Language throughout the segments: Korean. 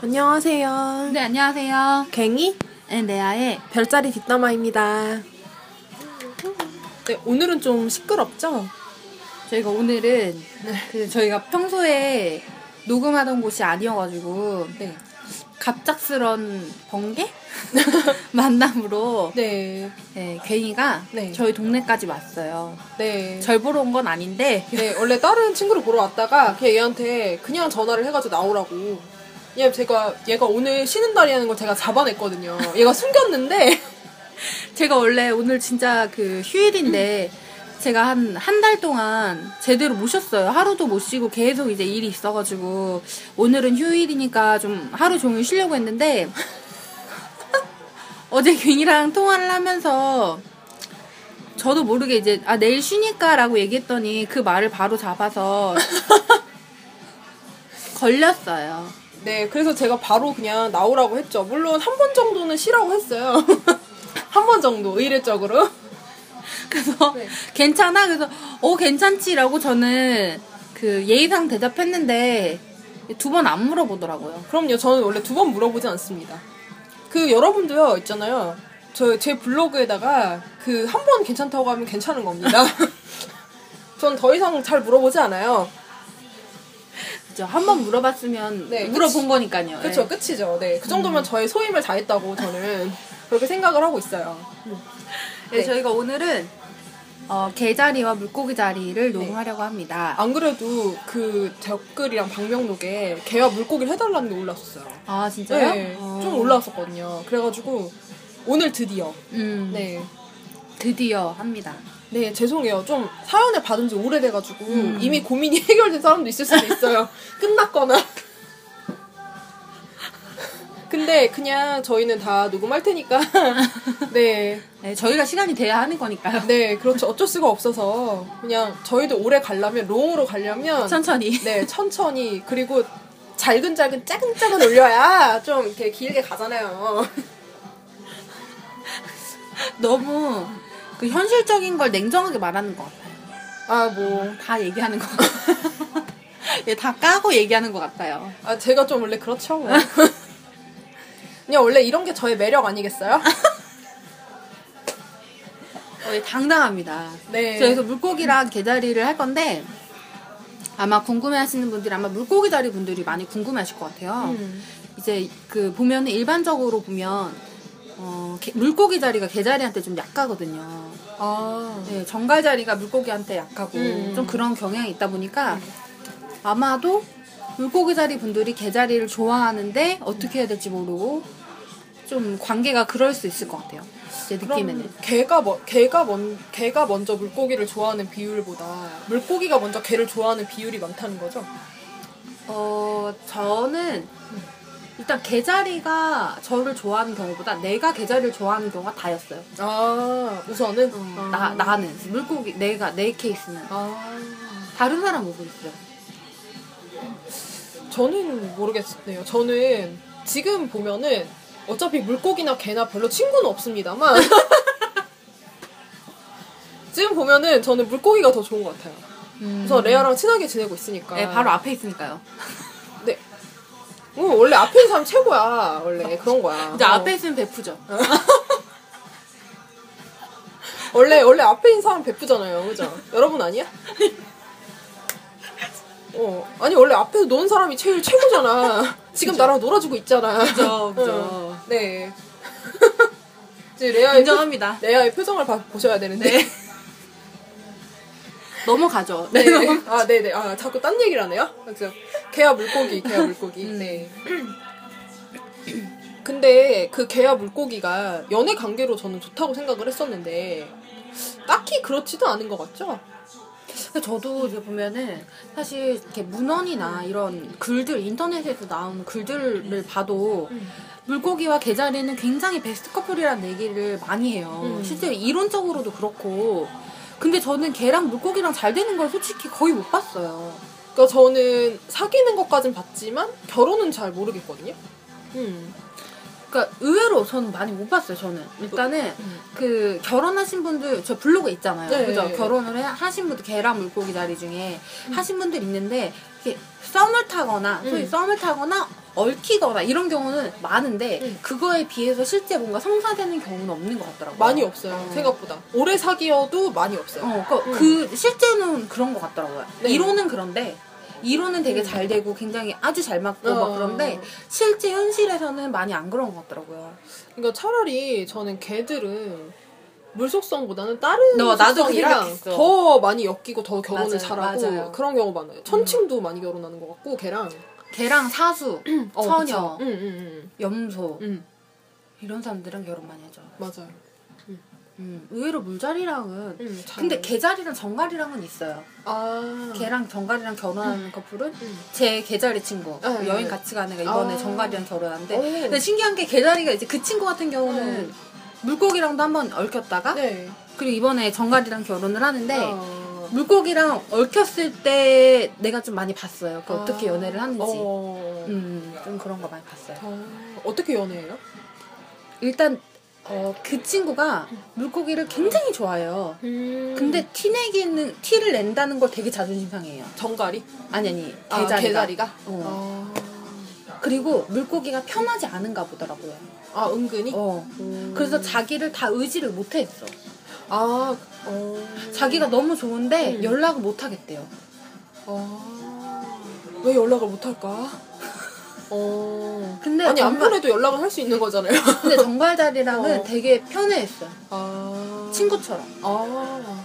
안녕하세요. 네, 안녕하세요. 갱이 네, 레아의 별자리 뒷담화입니다. 네, 오늘은 좀 시끄럽죠? 저희가 오늘은 그 저희가 평소에 녹음하던 곳이 아니어가지고 네. 갑작스런 번개 만남으로 네. 네, 괭이가 네. 저희 동네까지 왔어요. 네. 절 보러 온 건 아닌데 네, 원래 다른 친구를 보러 왔다가 얘한테 그냥 전화를 해가지고 나오라고. 얘 제가 얘가 오늘 쉬는 날이라는 걸 제가 잡아냈거든요. 얘가 숨겼는데 제가 원래 오늘 진짜 그 휴일인데 제가 한 한 달 동안 제대로 못 쉬었어요. 하루도 못 쉬고 계속 이제 일이 있어가지고 오늘은 휴일이니까 좀 하루 종일 쉬려고 했는데 어제 균이랑 통화를 하면서 저도 모르게 이제 아 내일 쉬니까라고 얘기했더니 그 말을 바로 잡아서 걸렸어요. 네, 그래서 제가 바로 그냥 나오라고 했죠. 물론 한 번 정도는 쉬라고 했어요. 한 번 정도 의례적으로. 그래서 네. 괜찮아 그래서 어 괜찮지라고 저는 그 예의상 대답했는데 두 번 안 물어보더라고요. 그럼요. 저는 원래 두 번 물어보지 않습니다. 그 여러분도요 있잖아요. 저 제 블로그에다가 그 한 번 괜찮다고 하면 괜찮은 겁니다. 전 더 이상 잘 물어보지 않아요. 그죠? 한 번 물어봤으면 네, 물어본 그치. 거니까요. 그렇죠, 예. 끝이죠. 네, 그 정도면 저의 소임을 다했다고 저는 그렇게 생각을 하고 있어요. 네, 네. 저희가 오늘은 어, 개자리와 물고기 자리를 녹음하려고 합니다. 안 그래도 그 댓글이랑 방명록에 개와 물고기를 해달라는 게 올랐었어요. 아 진짜요? 네, 어. 좀 올라왔었거든요. 그래가지고 오늘 드디어 음, 네. 드디어 합니다. 네, 죄송해요. 좀 사연을 받은 지 오래돼가지고 음. 이미 고민이 해결된 사람도 있을 수도 있어요. 끝났거나. 근데 그냥 저희는 다 녹음할 테니까. 네. 네, 저희가 시간이 돼야 하는 거니까요. 네, 그렇죠. 어쩔 수가 없어서. 그냥 저희도 오래 가려면, 롱으로 가려면. 천천히. 네, 천천히. 그리고 잘근잘근 짜근짜근 올려야 좀 이렇게 길게 가잖아요. 너무 그 현실적인 걸 냉정하게 말하는 것 같아요. 아, 뭐. 다 얘기하는 것 같아요. 예, 다 까고 얘기하는 것 같아요. 아, 제가 좀 원래 그렇죠. 뭐. 그냥 원래 이런 게 저의 매력 아니겠어요? 어, 예, 당당합니다. 네. 그래서 물고기랑 개자리를 할 건데 아마 궁금해하시는 분들이 아마 물고기 자리 분들이 많이 궁금해하실 것 같아요. 음. 이제 그 보면은 일반적으로 보면 어, 개- 물고기 자리가 개자리한테 좀 약하거든요. 아. 네, 정갈 자리가 물고기한테 약하고 음. 좀 그런 경향이 있다 보니까 아마도 물고기 자리 분들이 개자리를 좋아하는데 어떻게 해야 될지 모르고 좀 관계가 그럴 수 있을 것 같아요. 제 느낌에는. 개가 뭐 개가 먼 개가 먼저 물고기를 좋아하는 비율보다 물고기가 먼저 개를 좋아하는 비율이 많다는 거죠? 어, 저는 일단 개자리가 저를 좋아하는 경우보다 내가 개자리를 좋아하는 경우가 다였어요. 아 우선은 어, 나, 나는. 물고기, 내가, 내 케이스는. 아 다른 사람 모르겠어요. 저는 모르겠네요. 저는 지금 보면은 어차피 물고기나 개나 별로 친구는 없습니다만 지금 보면은 저는 물고기가 더 좋은 것 같아요. 그래서 레아랑 친하게 지내고 있으니까. 네, 바로 앞에 있으니까요. 네. 어, 원래 앞에 있는 사람 최고야. 원래 그런 거야. 이제 어. 앞에 있으면 베푸죠. 원래 원래 앞에 있는 사람 베푸잖아요, 그죠? 여러분 아니야? 어 아니 원래 앞에서 노는 사람이 제일 최고잖아. 지금 나랑 놀아주고 있잖아. 그죠, 그죠. 어, 네. 이제 레아의 인정합니다. 표, 레아의 표정을 봐, 보셔야 되는데. 네. 넘어가죠. 네. 네. 아, 네네. 아, 자꾸 딴 얘기를 하네요? 그죠? 개와 물고기, 개와 물고기. 음. 네. 근데 그 개와 물고기가 연애 관계로 저는 좋다고 생각을 했었는데, 딱히 그렇지도 않은 것 같죠? 저도 이제 보면은 사실 이렇게 문헌이나 이런 글들 인터넷에서 나오는 글들을 봐도 물고기와 개자리는 굉장히 베스트 커플이라는 얘기를 많이 해요. 음. 실제로 이론적으로도 그렇고. 근데 저는 개랑 물고기랑 잘 되는 걸 솔직히 거의 못 봤어요. 그러니까 저는 사귀는 것까진 봤지만, 결혼은 잘 모르겠거든요? 음. 그러니까 의외로 저는 많이 못 봤어요. 저는 일단은 음. 그 결혼하신 분들 저 블로그 있잖아요. 네. 그죠? 결혼을 해- 하신 분들 개랑 물고기 자리 중에 하신 분들 있는데 이렇게 썸을 타거나 소위 음. 썸을 타거나 얽히거나 이런 경우는 많은데 음. 그거에 비해서 실제 뭔가 성사되는 경우는 없는 것 같더라고요. 많이 없어요. 어. 생각보다. 오래 사귀어도 많이 없어요. 어, 그, 음. 그 실제는 그런 것 같더라고요. 네. 이론은 그런데 이론은 되게 음. 잘 되고 굉장히 아주 잘 맞고 어. 막 그런데 실제 현실에서는 많이 안 그런 것 같더라고요. 그러니까 차라리 저는 개들은 물속성보다는 다른 그 속성이랑. 더 많이 엮이고 더 결혼을 맞아요, 잘하고 맞아요. 그런 경우가 많아요. 천칭도 많이 결혼하는 것 같고 개랑 개랑 사수, 어, 처녀, 그쵸. 응, 응, 염소 응, 응. 이런 사람들은 결혼 많이 하죠. 맞아요. 음, 의외로 물자리랑은 응, 잘. 근데 개자리랑 정갈이랑은 있어요. 아 개랑 정갈이랑 결혼하는 커플은 응. 제 개자리 친구 네, 여행 네. 같이 가는 애가 이번에 아. 정갈이랑 결혼하는데 오. 근데 신기한 게 개자리가 이제 그 친구 같은 경우는 물고기랑도 한번 얽혔다가 네. 그리고 이번에 정갈이랑 결혼을 하는데 어. 물고기랑 얽혔을 때 내가 좀 많이 봤어요. 그 아. 어떻게 연애를 하는지. 어. 음, 좀 그런 거 많이 봤어요. 어. 어떻게 연애해요? 일단 어, 그 친구가 물고기를 굉장히 좋아해요. 음. 근데 티 내기는 티를 낸다는 걸 되게 자존심 상해요. 정갈이? 아니 아니 아, 개자리가. 개자리가? 어. 아. 그리고 물고기가 편하지 않은가 보더라고요. 아 은근히? 어. 음. 그래서 자기를 다 의지를 못 했어. 아 어. 자기가 너무 좋은데 음. 연락을 못 하겠대요. 아. 왜 연락을 못 할까? 어. 근데 아니 안 정말- 보내도 연락은 할수 있는 거잖아요. 근데 정갈자리랑은 어. 되게 편해했어요. 아. 친구처럼. 아.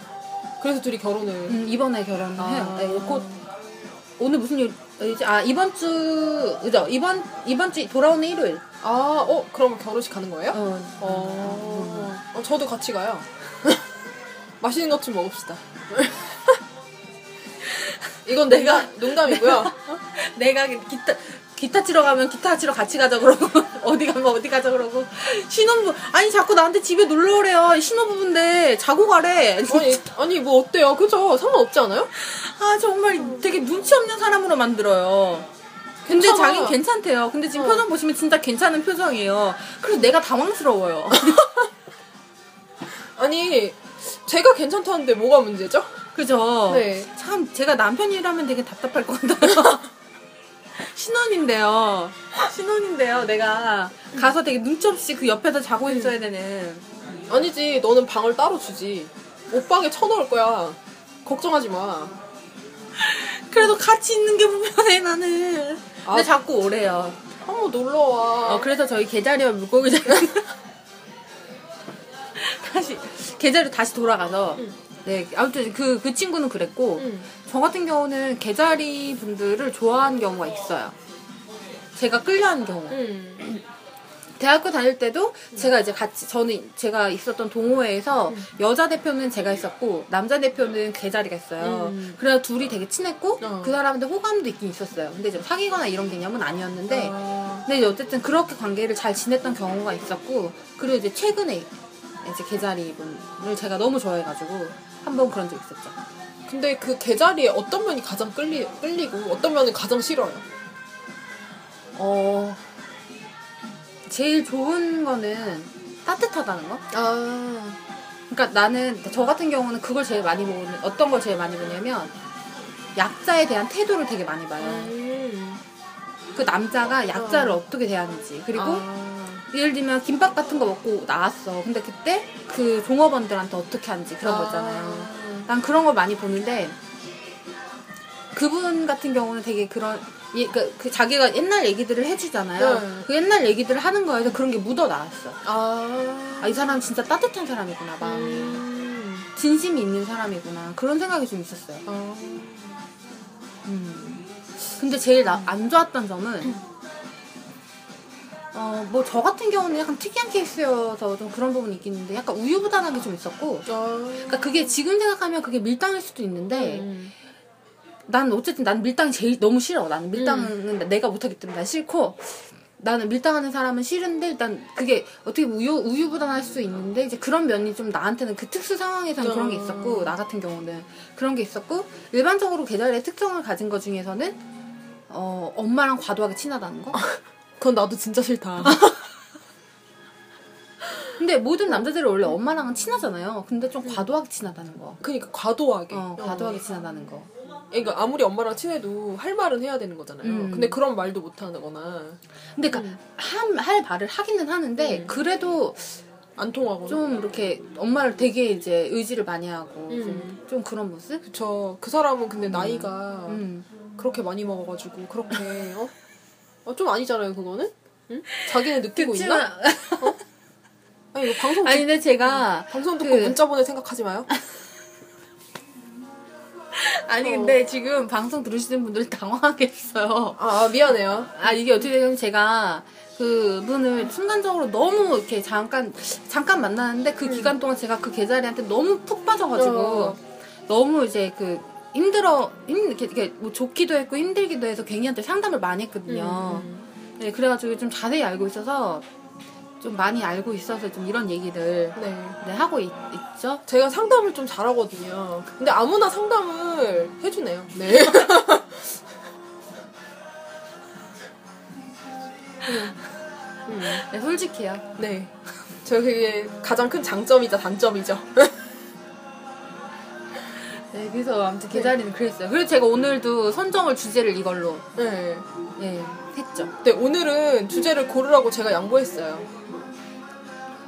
그래서 둘이 결혼을. 음, 이번에 결혼을 아. 해요. 네, 곧 오늘 무슨 요일이지? 아 이번 주 그죠? 이번 이번 주 돌아오는 일요일. 아, 어, 그럼 결혼식 가는 거예요? 어. 어. 어, 저도 같이 가요. 맛있는 것 좀 먹읍시다. 이건 내가 농담이고요. 내가 기타 기타 치러 가면 기타 치러 같이 가자 그러고 어디 가면 어디 가자 그러고 신혼부 아니 자꾸 나한테 집에 놀러 오래요 신혼부부인데 자고 가래 아니, 아니 뭐 어때요? 그죠? 상관없지 않아요? 아 정말 되게 눈치 없는 사람으로 만들어요 근데 괜찮아. 자기 괜찮대요 근데 지금 어. 표정 보시면 진짜 괜찮은 표정이에요 그래서 내가 당황스러워요 아니, 제가 괜찮다는데 뭐가 문제죠? 그죠 네. 참 제가 남편이라면 되게 답답할 것 같아요 신혼인데요 신혼인데요 내가 가서 되게 눈치 없이 그 옆에서 자고 있어야 되는 아니지, 너는 방을 따로 주지. 옷방에 쳐넣을 거야. 걱정하지 마. 그래도 같이 있는 게 불편해 나는. 아. 근데 자꾸 오래요. 한번 놀러 와. 어 그래서 저희 개자리와 물고기 자리 다시 개자리 다시 돌아가서 응. 네 아무튼 그 그 친구는 그랬고 응. 저 같은 경우는 개자리 분들을 좋아하는 경우가 있어요. 제가 끌려하는 경우. 응. 대학교 다닐 때도 제가 이제 같이 저는 제가 있었던 동호회에서 음. 여자 대표는 제가 있었고 남자 대표는 개자리가 있어요. 음. 그래서 둘이 되게 친했고 어. 그 사람한테 호감도 있긴 있었어요. 근데 좀 사귀거나 이런 개념은 아니었는데 아. 근데 어쨌든 그렇게 관계를 잘 지냈던 경우가 있었고 그리고 이제 최근에 이제 개자리 분을 제가 너무 좋아해가지고 한 번 그런 적 있었죠. 근데 그 개자리에 어떤 면이 가장 끌리, 끌리고 어떤 면은 가장 싫어요? 어 제일 좋은 거는 따뜻하다는 거. 아. 그러니까 나는 저 같은 경우는 그걸 제일 많이 보는 어떤 걸 제일 많이 보냐면 약자에 대한 태도를 되게 많이 봐요. 음. 그 남자가 약자를 어. 어. 떻게 대하는지 그리고 아. 예를 들면 김밥 같은 거 먹고 나왔어. 근데 그때 그 종업원들한테 어떻게 하는지 그런 거 있잖아요. 난 그런 걸 많이 보는데 그분 같은 경우는 되게 그런 예, 그, 그 자기가 옛날 얘기들을 해주잖아요. 네. 그 옛날 얘기들을 하는 거에서 그런 게 묻어 나왔어. 아. 아 이 사람 진짜 따뜻한 사람이구나 마음이. 음. 진심이 있는 사람이구나 그런 생각이 좀 있었어요. 아. 음. 근데 제일 나, 안 좋았던 점은 어 뭐 저 같은 경우는 약간 특이한 케이스여서 좀 그런 부분이 있긴 있는데 약간 우유부단하게 좀 있었고 아. 그러니까 그게 지금 생각하면 그게 밀당일 수도 있는데 음. 난 어쨌든 난 밀당이 제일 너무 싫어 나는 밀당은 내가 못하기 때문에 난 싫고 나는 밀당하는 사람은 싫은데 일단 그게 어떻게 우유 우유부단할 수 있는데 이제 그런 면이 좀 나한테는 그 특수 상황에서는 그런 게 있었고 나 같은 경우는 그런 게 있었고 일반적으로 계절의 특성을 가진 것 중에서는 어 엄마랑 과도하게 친하다는 거. 그건 나도 진짜 싫다. 근데 모든 남자들이 원래 엄마랑은 친하잖아요. 근데 좀 과도하게 친하다는 거. 그러니까 과도하게. 어 과도하게 친하다는 거. 그러니까 아무리 엄마랑 친해도 할 말은 해야 되는 거잖아요. 음. 근데 그런 말도 못 하거나 근데 그러니까 한- 할 말을 하기는 하는데 음. 그래도 안 통하거나. 좀 이렇게 엄마를 되게 이제 의지를 많이 하고 음. 좀, 좀 그런 모습? 그쵸. 그 사람은 근데 나이가 음. 그렇게 많이 먹어가지고 그렇게 어? 어, 좀 아니잖아요 그거는? 응? 자기는 느끼고 있나? 그치만 아니 이거 방송 아니 듣, 근데 제가 방송 듣고 그- 문자 보낼 생각하지 마요. 아니 어. 근데 지금 방송 들으시는 분들 당황하겠어요. 아, 아, 미안해요. 아 이게 어떻게 되냐면 제가 그분을 순간적으로 너무 이렇게 잠깐 잠깐 만나는데 그 기간 동안 제가 그 계자리한테 너무 푹 빠져가지고 어. 너무 이제 그 힘들어 힘 이렇게, 이렇게 뭐 좋기도 했고 힘들기도 해서 갱이한테 상담을 많이 했거든요. 음, 네, 그래가지고 좀 자세히 알고 있어서 좀 많이 알고 있어서 좀 이런 얘기들 네. 네, 하고 있, 죠 제가 상담을 좀 잘하거든요. 근데 아무나 상담을 해주네요. 네. 음, 네, 솔직해요. 네. 저 그게 가장 큰 장점이자 단점이죠. 네, 그래서 아무튼 계자리는 그랬어요. 그래서 제가 오늘도 선정을 주제를 이걸로 네. 예, 했죠. 근데 오늘은 주제를 고르라고 제가 양보했어요.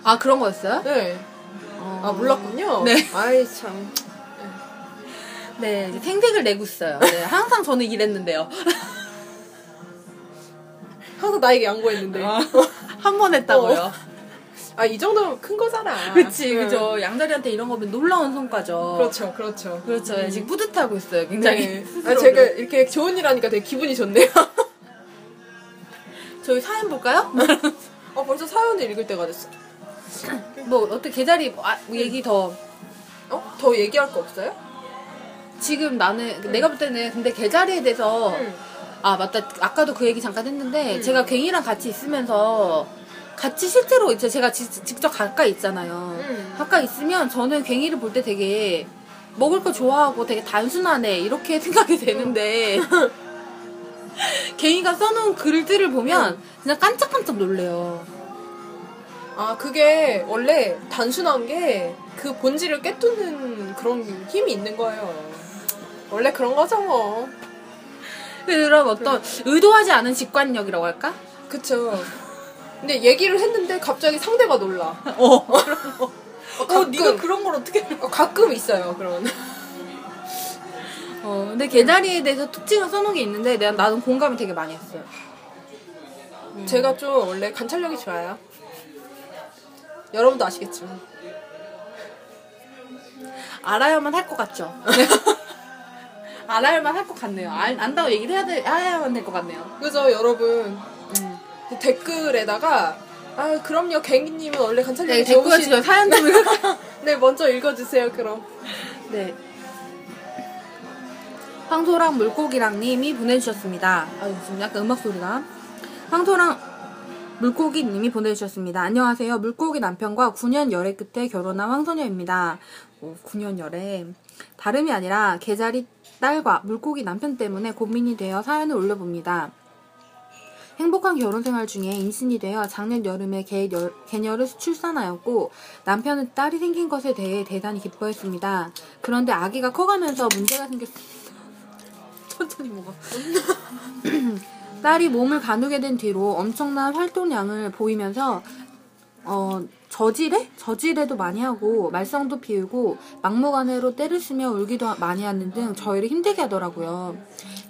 아 그런 거였어요? 네. 어. 아, 몰랐군요. 네. 아이, 참. 네, 이제 생색을 내고 있어요. 네, 항상 저는 이랬는데요. 항상 나에게 양보했는데. 한번 했다고요. 아, 이 정도면 큰 거잖아. 그치, 네. 그죠. 양다리한테 이런 거면 놀라운 성과죠. 그렇죠, 그렇죠. 그렇죠. 예, 지금 뿌듯하고 있어요, 굉장히. 네. 아. 제가 이렇게 좋은 일 하니까 되게 기분이 좋네요. 저희 사연 볼까요? 아, 벌써 사연을 읽을 때가 됐어. 뭐, 어떻게 계자리 뭐, 아, 뭐 얘기 더. 어? 더 얘기할 거 없어요? 지금 나는, 내가 볼 때는 근데 계자리에 대해서. 응. 아, 맞다. 아까도 그 얘기 잠깐 했는데, 음. 제가 갱이랑 같이 있으면서, 같이 실제로 이제 제가 지- 직접 가까이 있잖아요. 음. 가까이 있으면 저는 갱이를 볼 때 되게 먹을 거 좋아하고 되게 단순하네 이렇게 생각이 되는데 갱이가 써놓은 글들을 보면 그냥 깜짝깜짝 놀래요. 아, 그게 원래 단순한 게 그 본질을 깨뚫는 그런 힘이 있는 거예요. 원래 그런 거죠, 뭐. 그런 어떤 의도하지 않은 직관력이라고 할까? 그쵸. 근데 얘기를 했는데 갑자기 상대가 놀라. 어. 어, 어, 가끔, 네가 그런 걸 어떻게? 어, 가끔 있어요, 그런. 어, 근데 개다리에 대해서 특징을 써놓은 게 있는데 내가 나는 공감이 되게 많이 했어요. 제가 좀 원래 관찰력이 좋아요. 여러분도 아시겠지만. 알아야만 할 것 같죠? 알아야만 할 것 같네요. 알, 안다고 얘기를 해야 돼, 알아야만 될 것 같네요. 그죠, 여러분. 그 댓글에다가, 아, 그럼요, 갱이님은 원래 관찰력이 네, 댓글 좋으신... 사연 좀. 네, 먼저 읽어주세요, 그럼. 네. 황소랑 물고기랑 님이 보내주셨습니다. 아유, 지금 약간 음악 소리가. 황소랑 물고기 님이 보내주셨습니다. 안녕하세요. 물고기 남편과 9년 열애 끝에 결혼한 황소녀입니다. 오, 9년 열애. 다름이 아니라 개자리 딸과 물고기 남편 때문에 고민이 되어 사연을 올려봅니다. 행복한 결혼 생활 중에 임신이 되어 작년 여름에 개녀를 출산하였고 남편은 딸이 생긴 것에 대해 대단히 기뻐했습니다. 그런데 아기가 커가면서 문제가 생겼습니다. 천천히 먹어. 딸이 몸을 가누게 된 뒤로 엄청난 활동량을 보이면서 어, 저질에? 저질에도 많이 하고 말썽도 피우고 막무가내로 때를 쓰며 울기도 많이 하는 등 저희를 힘들게 하더라고요.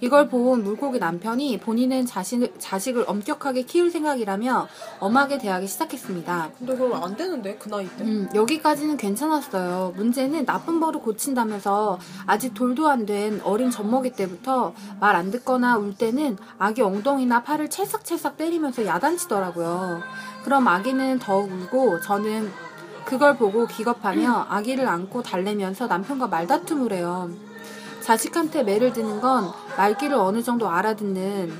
이걸 본 물고기 남편이 본인은 자신, 자식을 엄격하게 키울 생각이라며 엄하게 대하기 시작했습니다. 근데 그럼 안 되는데, 그 나이 때? 음, 여기까지는 괜찮았어요. 문제는 나쁜 버릇 고친다면서 아직 돌도 안 된 어린 젖먹이 때부터 말 안 듣거나 울 때는 아기 엉덩이나 팔을 찰싹찰싹 때리면서 야단치더라고요. 그럼 아기는 더욱 울고 저는 그걸 보고 기겁하며 아기를 안고 달래면서 남편과 말다툼을 해요. 자식한테 매를 드는 건 말귀를 어느 정도 알아듣는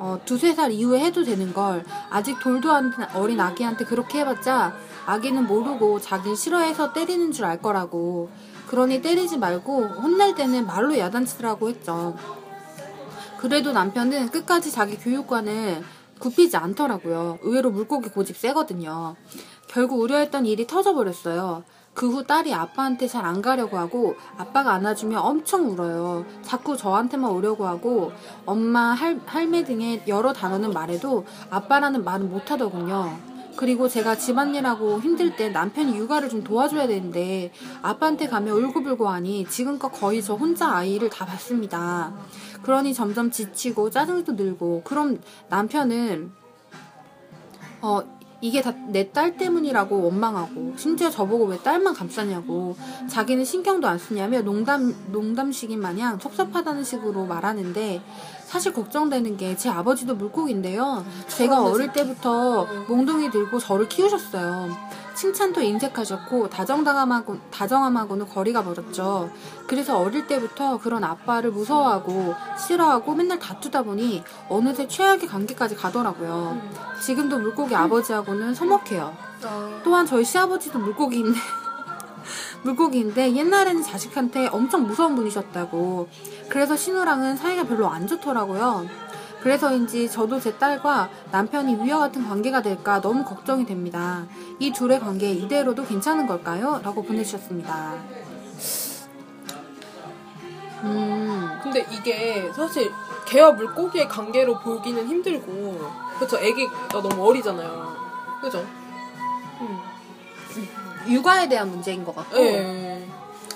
어, 두세 살 이후에 해도 되는 걸 아직 돌도 안된 어린 아기한테 그렇게 해봤자 아기는 모르고 자기 싫어해서 때리는 줄 알 거라고 그러니 때리지 말고 혼낼 때는 말로 야단치라고 했죠. 그래도 남편은 끝까지 자기 교육관을 굽히지 않더라고요. 의외로 물고기 고집 세거든요. 결국 우려했던 일이 터져버렸어요. 그 후 딸이 아빠한테 잘 안 가려고 하고 아빠가 안아주면 엄청 울어요. 자꾸 저한테만 오려고 하고 엄마, 할, 할매 등의 여러 단어는 말해도 아빠라는 말은 못하더군요. 그리고 제가 집안일하고 힘들 때 남편이 육아를 좀 도와줘야 되는데 아빠한테 가면 울고불고 하니 지금껏 거의 저 혼자 아이를 다 봤습니다. 그러니 점점 지치고 짜증도 늘고 그럼 남편은 어 이게 다 내 딸 때문이라고 원망하고 심지어 저보고 왜 딸만 감싸냐고 자기는 신경도 안 쓰냐며 농담 농담식인 마냥 섭섭하다는 식으로 말하는데 사실 걱정되는 게 제 아버지도 물고기인데요. 제가 어릴 때부터 몽둥이 들고 저를 키우셨어요. 칭찬도 인색하셨고 다정다감하고 다정함하고는 거리가 멀었죠. 그래서 어릴 때부터 그런 아빠를 무서워하고 싫어하고 맨날 다투다 보니 어느새 최악의 관계까지 가더라고요. 지금도 물고기 아버지하고는 서먹해요. 또한 저희 시아버지도 물고기인데 물고기인데 옛날에는 자식한테 엄청 무서운 분이셨다고. 그래서 신우랑은 사이가 별로 안 좋더라고요. 그래서인지 저도 제 딸과 남편이 위와 같은 관계가 될까 너무 걱정이 됩니다. 이 둘의 관계 이대로도 괜찮은 걸까요? 라고 보내주셨습니다. 음. 근데 이게 사실 개와 물고기의 관계로 보기는 힘들고 그쵸 애기가 너무 어리잖아요. 그죠? 음. 육아에 대한 문제인 것 같고 예.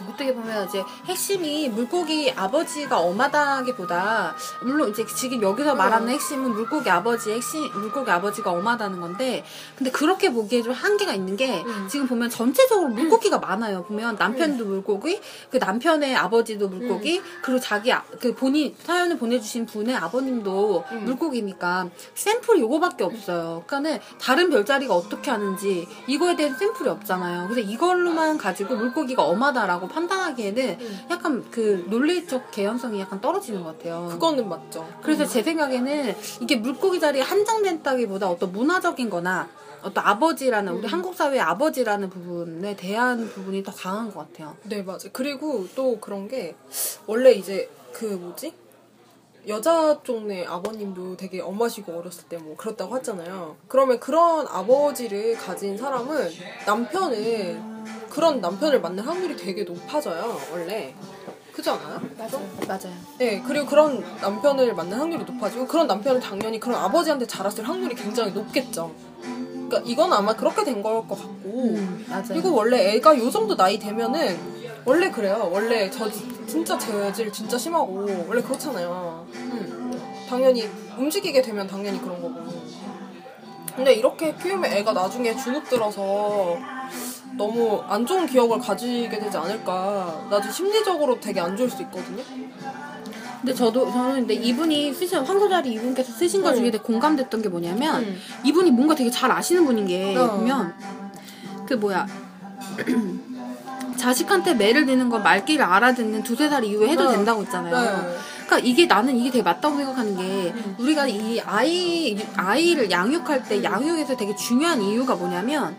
어떻게 보면 이제 핵심이 물고기 아버지가 엄하다기보다 물론 이제 지금 여기서 말하는 핵심은 물고기 아버지의 핵심 물고기 아버지가 엄하다는 건데 근데 그렇게 보기에 좀 한계가 있는 게 음. 지금 보면 전체적으로 물고기가 많아요. 보면 남편도 물고기 그 남편의 아버지도 물고기 그리고 자기 아- 그 본인 사연을 보내주신 분의 아버님도 음. 물고기니까 샘플이 요거밖에 없어요. 그러니까는 다른 별자리가 어떻게 하는지 이거에 대한 샘플이 없잖아요. 그래서 이걸로만 가지고 물고기가 엄하다라고 판단하기에는 음. 약간 그 논리적 개연성이 약간 떨어지는 것 같아요. 그거는 맞죠. 그래서 제 생각에는 이게 물고기 자리에 한정된다기보다 어떤 문화적인 거나 어떤 아버지라는 우리 음. 한국 사회의 아버지라는 부분에 대한 부분이 더 강한 것 같아요. 네, 맞아요. 그리고 또 그런 게, 원래 이제, 그 뭐지? 여자 쪽의 아버님도 되게 엄하시고 어렸을 때 뭐 그렇다고 했잖아요. 그러면 그런 아버지를 가진 사람은 남편을, 그런 남편을 만날 확률이 되게 높아져요, 원래. 그지 않아요? 맞아요. 맞아요. 네, 그리고 그런 남편을 만날 확률이 높아지고, 그런 남편은 당연히 그런 아버지한테 자랐을 확률이 굉장히 높겠죠. 그러니까 이건 아마 그렇게 된 걸 것 같고, 음, 맞아요. 그리고 원래 애가 요 정도 나이 되면은 원래 그래요. 원래 저 진짜 재질 진짜 심하고 원래 그렇잖아요. 음. 당연히 움직이게 되면 당연히 그런 거고. 근데 이렇게 키우면 애가 나중에 주눅 들어서 너무 안 좋은 기억을 가지게 되지 않을까. 나중에 심리적으로 되게 안 좋을 수 있거든요. 근데 저도 저는 근데 이분이 쓰신 황소자리 이분께서 쓰신 것 중에 되게 공감됐던 게 뭐냐면 음. 이분이 뭔가 되게 잘 아시는 분인 게 어. 보면 그 뭐야 자식한테 매를 드는 건 말귀를 알아듣는 두세 살 이후에 해도 어. 된다고 했잖아요. 네. 그러니까 이게 나는 이게 되게 맞다고 생각하는 게 우리가 이 아이 아이를 양육할 때 양육에서 되게 중요한 이유가 뭐냐면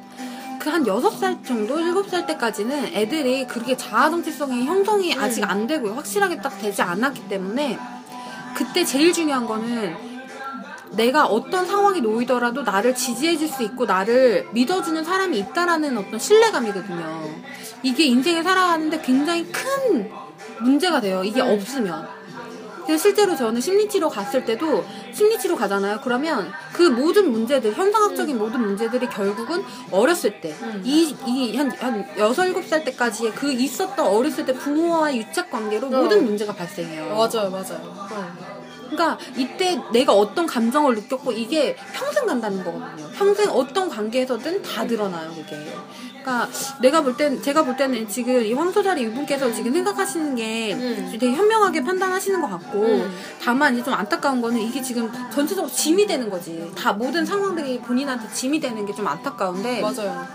그한 여섯 살 정도 일곱 살 때까지는 애들이 그렇게 자아 정체성이 형성이 아직 안 되고 확실하게 딱 되지 않았기 때문에 그때 제일 중요한 거는 내가 어떤 상황에 놓이더라도 나를 지지해줄 수 있고 나를 믿어주는 사람이 있다라는 어떤 신뢰감이거든요. 이게 인생을 살아가는데 굉장히 큰 문제가 돼요. 이게 음. 없으면. 그래서 실제로 저는 심리치료 갔을 때도 심리치료 가잖아요. 그러면 그 모든 문제들, 현상학적인 모든 문제들이 결국은 어렸을 때, 음. 이, 이, 한, 한 여섯, 일곱 살 때까지의 그 있었던 어렸을 때 부모와의 유착 관계로 어. 모든 문제가 발생해요. 맞아요, 맞아요. 그러니까 이때 내가 어떤 감정을 느꼈고 이게 평생 간다는 거거든요. 평생 어떤 관계에서든 다 드러나요, 그게. 그러니까 내가 볼 땐, 제가 볼 때는 지금 이 황소자리 이분께서 지금 생각하시는 게 음. 되게 현명하게 판단하시는 것 같고 음. 다만 이제 좀 안타까운 거는 이게 지금 전체적으로 짐이 되는 거지. 다 모든 상황들이 본인한테 짐이 되는 게 좀 안타까운데 맞아요.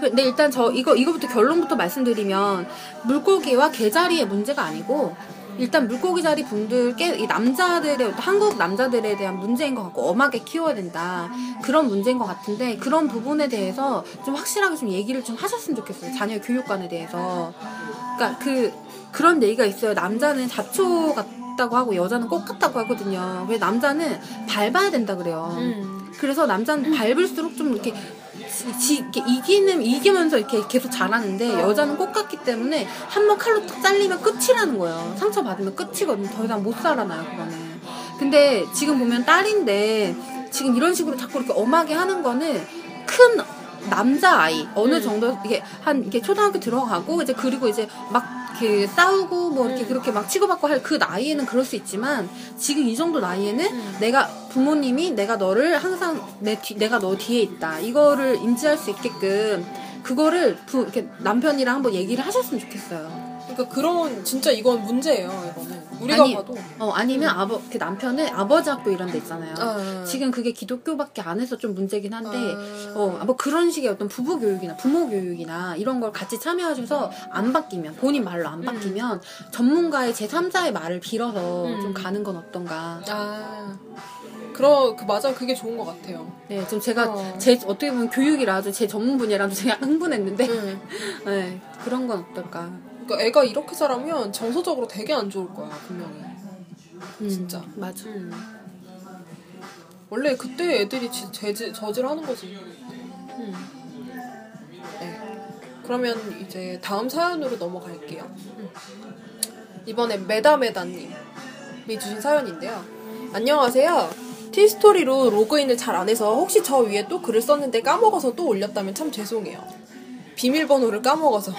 근데 일단 저 이거 이거부터 결론부터 말씀드리면 물고기와 개자리의 문제가 아니고 일단 물고기 자리 분들께 이 남자들의 한국 남자들에 대한 문제인 것 같고 엄하게 키워야 된다. 그런 문제인 것 같은데 그런 부분에 대해서 좀 확실하게 좀 얘기를 좀 하셨으면 좋겠어요. 자녀 교육관에 대해서. 그러니까 그 그런 얘기가 있어요. 남자는 자초 같다고 하고 여자는 꽃 같다고 하거든요. 왜 남자는 밟아야 된다 그래요. 음. 그래서 남자는 밟을수록 좀 이렇게 지, 지- 이기는 이기면서 이렇게 계속 자라는데 여자는 꽃 같기 때문에 한 번 칼로 탁 잘리면 끝이라는 거예요. 상처 받으면 끝이거든요. 더 이상 못 살아나요 그거는. 근데 지금 보면 딸인데 지금 이런 식으로 자꾸 이렇게 엄하게 하는 거는 큰 남자 아이 어느 정도 이게 한 이게 초등학교 들어가고 이제 그리고 이제 막 이렇게 싸우고 뭐 이렇게 그렇게 막 치고받고 할 그 나이에는 그럴 수 있지만 지금 이 정도 나이에는 내가 부모님이 내가 너를 항상 내 뒤, 내가 너 뒤에 있다 이거를 인지할 수 있게끔 그거를 부, 이렇게 남편이랑 한번 얘기를 하셨으면 좋겠어요. 그러니까 그런 진짜 이건 문제예요. 이거는 우리가 아니, 봐도 어 아니면 아버 그 남편은 아버지 학교 이런 데 있잖아요. 어. 지금 그게 기독교밖에 안 해서 좀 문제긴 한데 어. 어뭐 그런 식의 어떤 부부 교육이나 부모 교육이나 이런 걸 같이 참여해줘서 안 바뀌면 본인 말로 안 바뀌면 전문가의 제 3자의 말을 빌어서 음. 좀 가는 건 어떤가. 아 그러 그 맞아 그게 좋은 것 같아요. 네, 좀 제가 어. 제 어떻게 보면 교육이라도 제 전문 분야라도 제가 흥분했는데 응. 네, 그런 건 어떨까. 그러니까 애가 이렇게 자라면 정서적으로 되게 안 좋을 거야 분명히. 음, 진짜. 맞아. 원래 그때 애들이 지- 재질 저질하는 거지. 네. 그러면 이제 다음 사연으로 넘어갈게요. 이번에 메다메다님이 주신 사연인데요. 안녕하세요. 티스토리로 로그인을 잘 안 해서 혹시 저 위에 또 글을 썼는데 까먹어서 또 올렸다면 참 죄송해요. 비밀번호를 까먹어서.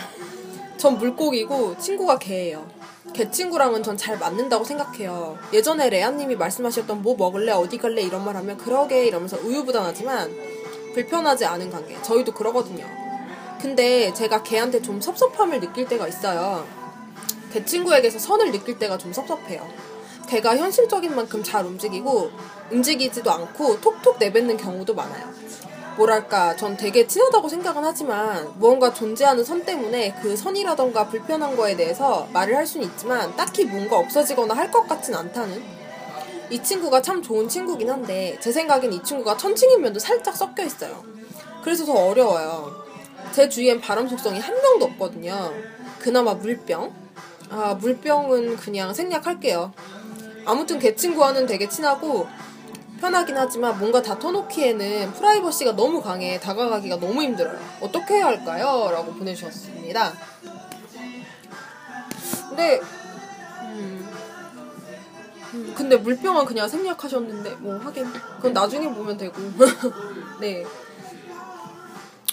전 물고기고 친구가 개예요. 개 친구랑은 전 잘 맞는다고 생각해요. 예전에 레아님이 말씀하셨던 뭐 먹을래 어디 갈래 이런 말 하면 그러게 이러면서 우유부단하지만 불편하지 않은 관계. 저희도 그러거든요. 근데 제가 걔한테 좀 섭섭함을 느낄 때가 있어요. 개 친구에게서 선을 느낄 때가 좀 섭섭해요. 걔가 현실적인 만큼 잘 움직이고 움직이지도 않고 톡톡 내뱉는 경우도 많아요. 뭐랄까, 전 되게 친하다고 생각은 하지만 무언가 존재하는 선 때문에 그 선이라던가 불편한 거에 대해서 말을 할 수는 있지만 딱히 뭔가 없어지거나 할 것 같진 않다는? 이 친구가 참 좋은 친구긴 한데 제 생각엔 이 친구가 천칭인 면도 살짝 섞여 있어요. 그래서 더 어려워요. 제 주위엔 바람 속성이 한 명도 없거든요. 그나마 물병? 아, 물병은 그냥 생략할게요. 아무튼 걔 친구와는 되게 친하고 편하긴 하지만 뭔가 다 터놓기에는 프라이버시가 너무 강해 다가가기가 너무 힘들어요. 어떻게 해야 할까요? 라고 보내주셨습니다. 근데 음, 음, 근데 물병은 그냥 생략하셨는데 뭐 하긴 그건 나중에 보면 되고 네.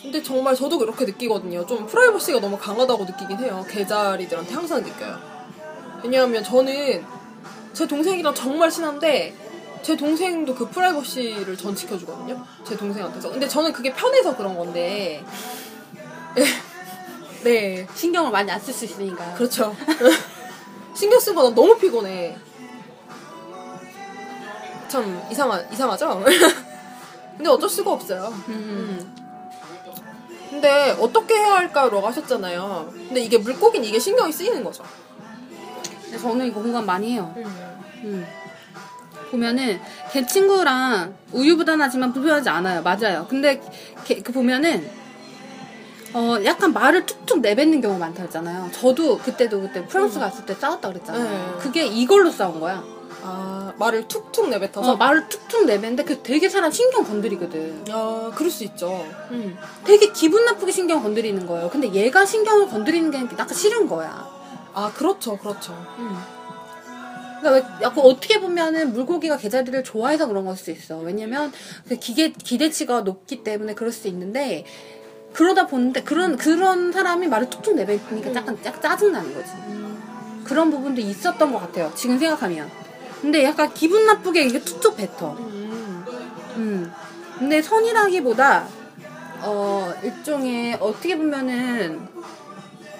근데 정말 저도 그렇게 느끼거든요. 좀 프라이버시가 너무 강하다고 느끼긴 해요. 개자리들한테 항상 느껴요. 왜냐하면 저는 제 동생이랑 정말 친한데 제 동생도 그 프라이버시를 전 지켜주거든요. 제 동생한테서. 근데 저는 그게 편해서 그런 건데. 네. 신경을 많이 안 쓸 수 있으니까. 그렇죠. 신경 쓴 거나 너무 피곤해. 참 이상하 이상하죠? 근데 어쩔 수가 없어요. 음. 근데 어떻게 해야 할까라고 하셨잖아요. 근데 이게 물고기는 이게 신경이 쓰이는 거죠. 저는 이거 공감 많이 해요. 음. 보면은 걔 친구랑 우유부단하지만 불편하지 않아요. 맞아요. 근데 걔, 그 보면은 어 약간 말을 툭툭 내뱉는 경우가 많다 했잖아요. 저도 그때도 그때 프랑스 갔을 때 싸웠다 그랬잖아요. 네. 그게 이걸로 싸운 거야. 아 말을 툭툭 내뱉어서. 어, 말을 툭툭 내뱉는데 그 되게 사람 신경 건드리거든. 아 그럴 수 있죠. 음. 되게 기분 나쁘게 신경 건드리는 거예요. 근데 얘가 신경을 건드리는 게 약간 싫은 거야. 아 그렇죠, 그렇죠. 그러니까 왜- 어떻게 보면은 물고기가 개자리를 좋아해서 그런 걸수 있어. 왜냐면 그 기계 기대치가 높기 때문에 그럴 수 있는데 그러다 보는데 그런 그런 사람이 말을 툭툭 내뱉으니까 약간 약 짜증 나는 거지. 그런 부분도 있었던 것 같아요. 지금 생각하면. 근데 약간 기분 나쁘게 이게 툭툭 뱉어. 음. 음. 근데 선이라기보다 어 일종의 어떻게 보면은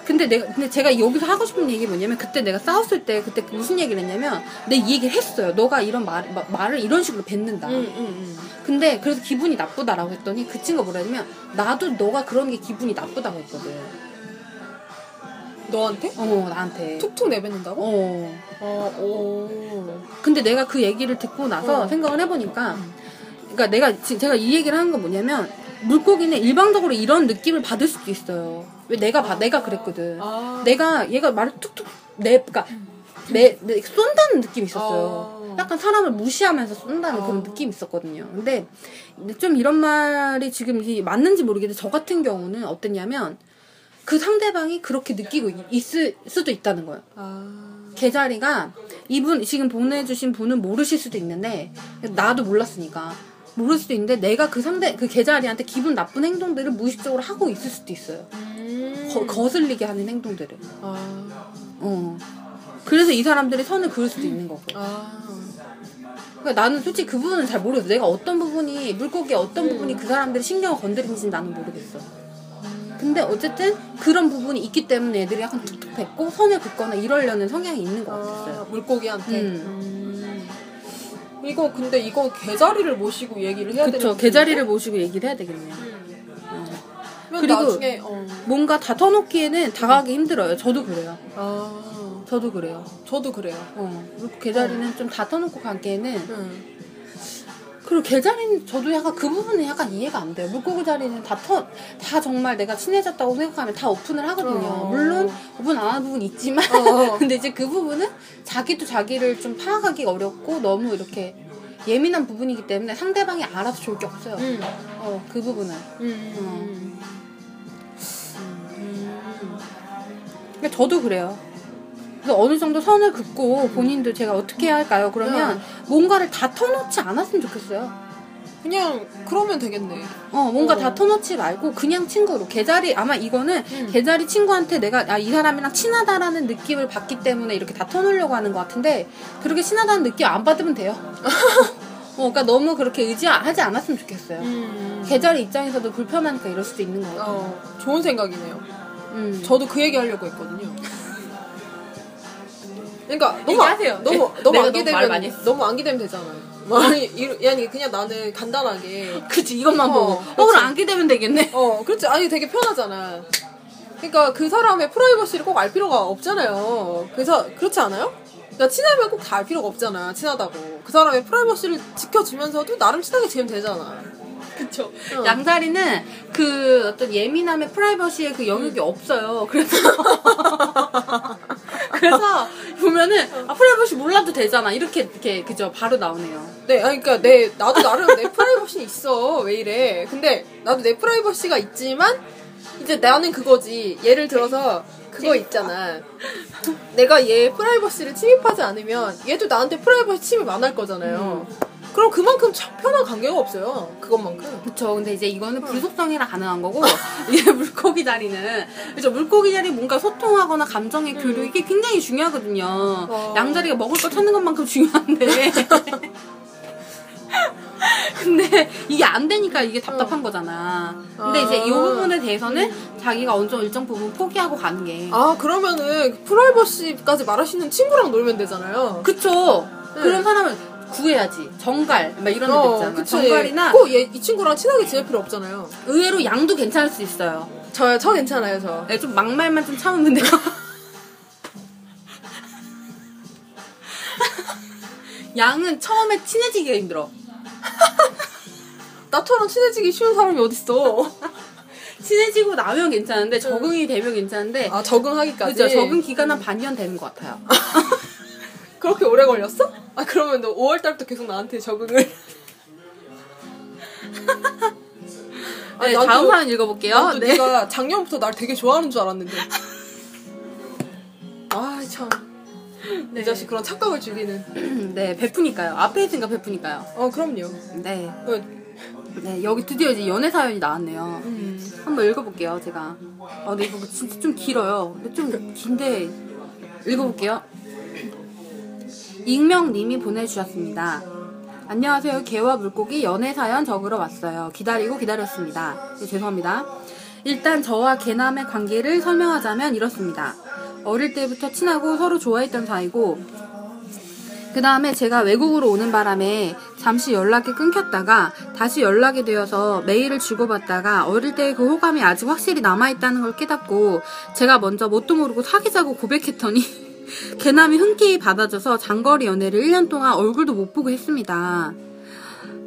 근데 내가 근데 제가 여기서 하고 싶은 얘기 뭐냐면 그때 내가 싸웠을 때 그때 무슨 얘기를 했냐면 내 이 얘기를 했어요. 너가 이런 말 마- 말을 이런 식으로 뱉는다. 음, 음, 근데 그래서 기분이 나쁘다라고 했더니 그 친구가 뭐라 하냐면 나도 너가 그런 게 기분이 나쁘다고 했거든. 음. 너한테? 어 나한테. 툭툭 내뱉는다고? 어. 어, 오. 근데 내가 그 얘기를 듣고 나서 어. 생각을 해보니까, 그러니까 내가 지금 제가 이 얘기를 하는 건 뭐냐면 물고기는 일방적으로 이런 느낌을 받을 수도 있어요. 왜 내가 봐, 내가 그랬거든. 아. 내가 얘가 말을 툭툭 내, 그러니까 내, 내 쏜다는 느낌이 있었어요. 아. 약간 사람을 무시하면서 쓴다는 어. 그런 느낌이 있었거든요. 근데 좀 이런 말이 지금 이게 맞는지 모르겠는데 저 같은 경우는 어땠냐면 그 상대방이 그렇게 느끼고 있- 있을 수도 있다는 거예요. 아. 개자리가 이분 지금 보내주신 분은 모르실 수도 있는데 나도 몰랐으니까 모를 수도 있는데 내가 그 상대 그 개자리한테 기분 나쁜 행동들을 무의식적으로 하고 있을 수도 있어요. 음. 거, 거슬리게 하는 행동들을. 아. 어. 그래서 이 사람들이 선을 그을 수도 있는 거고. 아. 그러니까 나는 솔직히 그 부분은 잘 모르겠어. 내가 어떤 부분이 물고기의 어떤 부분이 그 사람들이 신경을 건드리는지 나는 모르겠어. 근데 어쨌든 그런 부분이 있기 때문에 애들이 약간 툭툭댔고 선을 긋거나 이러려는 성향이 있는 것 아, 같았어요. 물고기한테. 음. 음. 이거 근데 이거 개자리를 모시고 얘기를 해야 되는 그쵸. 개자리를 모시고 얘기를 해야 되겠네요. 어. 그리고 나중에 어. 뭔가 다 터놓기에는 다가가기 힘들어요. 저도 그래요. 아. 저도 그래요. 저도 그래요. 어. 그리고 개자리는 좀다 터놓고 가기에는 음. 그리고 개자리는 저도 약간 그 부분은 약간 이해가 안 돼요. 물고기 자리는 다 터, 다 정말 내가 친해졌다고 생각하면 다 오픈을 하거든요. 어. 물론 오픈 안 하는 부분이 있지만, 어. 근데 이제 그 부분은 자기도 자기를 좀 파악하기 어렵고 너무 이렇게 예민한 부분이기 때문에 상대방이 알아서 좋을 게 없어요. 음. 어, 그 부분은. 음. 근데 저도 그래요. 그래서 어느 정도 선을 긋고 본인도 제가 어떻게 해야 할까요? 그러면 뭔가를 다 터놓지 않았으면 좋겠어요. 그냥 그러면 되겠네. 어, 뭔가 어. 다 터놓지 말고 그냥 친구로 개자리 아마 이거는 음. 개자리 친구한테 내가 아, 이 사람이랑 친하다라는 느낌을 받기 때문에 이렇게 다 터놓으려고 하는 것 같은데 그렇게 친하다는 느낌 안 받으면 돼요. 어, 그러니까 너무 그렇게 의지하지 않았으면 좋겠어요. 음. 개자리 입장에서도 불편하니까 이럴 수도 있는 거예요. 어, 좋은 생각이네요. 음. 저도 그 얘기 하려고 했거든요. 그러니까 너무 얘기하세요. 안- 너무 네, 너무 내가 안기 너무 말 많이 되면 했어. 너무 안기 되면 되잖아요. 아니 이- 아니 그냥 나는 간단하게 그치 이것만 어, 보고 어. 그럼 안게 되면 되겠네. 어, 그렇지. 아니, 되게 편하잖아. 그러니까 그 사람의 프라이버시를 꼭 알 필요가 없잖아요. 그래서, 그렇지 않아요? 그러니까 친하면 꼭 다 알 필요가 없잖아. 친하다고. 그 사람의 프라이버시를 지켜주면서도 나름 친하게 지내면 되잖아. 그쵸. 어. 양자리는 그 어떤 예민함의 프라이버시의 그 영역이 없어요. 그래서 그래서 보면은 아 프라이버시 몰라도 되잖아. 이렇게 이렇게 그죠 바로 나오네요. 네, 아니, 그러니까 내, 나도 나름 내 프라이버시 있어. 왜 이래. 근데 나도 내 프라이버시가 있지만, 이제 나는 그거지. 예를 들어서, 그거 있잖아. 내가 얘 프라이버시를 침입하지 않으면, 얘도 나한테 프라이버시 침입 안 할 거잖아요. 그럼 그만큼 참 편한 관계가 없어요. 그것만큼. 그쵸. 근데 이제 이거는 불속성이라 가능한 거고, 이제 물고기 자리는, 그죠. 물고기 자리 뭔가 소통하거나 감정의 교류, 이게 굉장히 중요하거든요. 어. 양자리가 먹을 거 찾는 것만큼 중요한데. 근데 이게 안 되니까 이게 답답한 거잖아. 근데 이제 이 아. 부분에 대해서는 자기가 어느 정도 일정 부분 포기하고 가는 게. 아, 그러면은 프라이버시까지 있는 친구랑 놀면 되잖아요. 그쵸. 네. 그런 사람을 구해야지. 정갈, 막 이런 데 있잖아. 그치. 정갈이나 꼭 이 친구랑 친하게 지낼 필요 없잖아요. 의외로 양도 괜찮을 수 있어요. 저, 저 괜찮아요, 저. 네, 좀 막말만 좀 참으면 돼요. 양은 처음에 친해지기가 힘들어. 나처럼 친해지기 쉬운 사람이 어딨어. 친해지고 나면 괜찮은데 적응이 되면 괜찮은데 아, 적응하기까지. 그죠 적응 기간 한 반년 되는 것 같아요. 그렇게 오래 걸렸어? 아, 그러면 너 5월 달부터 계속 나한테 적응을. 아, 네, 나도- 다음 사연 읽어볼게요. 네. 네가 작년부터 날 되게 좋아하는 줄 알았는데. 아, 참. 이 자식 그런 착각을 주기는. 네, 베푸니까요. 앞에 있으니까 베푸니까요. 어, 그럼요. 네. 어, 네, 여기 드디어 이제 연애 사연이 나왔네요. 음. 한번 읽어볼게요, 제가. 아, 근데 이거 진짜 좀 길어요. 근데 좀 긴데, 읽어볼게요. 익명님이 보내주셨습니다. 안녕하세요. 개와 물고기 연애 사연 적으러 왔어요. 기다리고 기다렸습니다. 네, 죄송합니다. 일단 저와 개남의 관계를 설명하자면 이렇습니다. 어릴 때부터 친하고 서로 좋아했던 사이고, 그 다음에 제가 외국으로 오는 바람에 잠시 연락이 끊겼다가 다시 연락이 되어서 메일을 주고받다가 어릴 때 그 호감이 아직 확실히 남아있다는 걸 깨닫고 제가 먼저 뭣도 모르고 사귀자고 고백했더니 개남이 흔쾌히 받아줘서 장거리 연애를 1년 동안 얼굴도 못 보고 했습니다.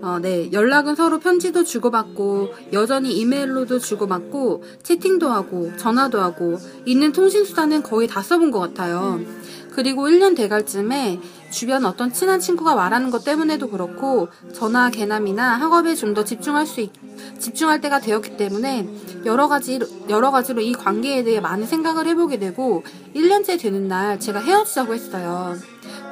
어, 네. 연락은 서로 편지도 주고받고, 여전히 이메일로도 주고받고, 채팅도 하고, 전화도 하고, 있는 통신수단은 거의 다 써본 것 같아요. 그리고 1년 돼갈 쯤에 주변 어떤 친한 친구가 말하는 것 때문에도 그렇고, 저나 개남이나 학업에 좀 더 집중할 수 있, 집중할 때가 되었기 때문에, 여러 가지, 여러 가지로 이 관계에 대해 많은 생각을 해보게 되고, 1년째 되는 날 제가 헤어지자고 했어요.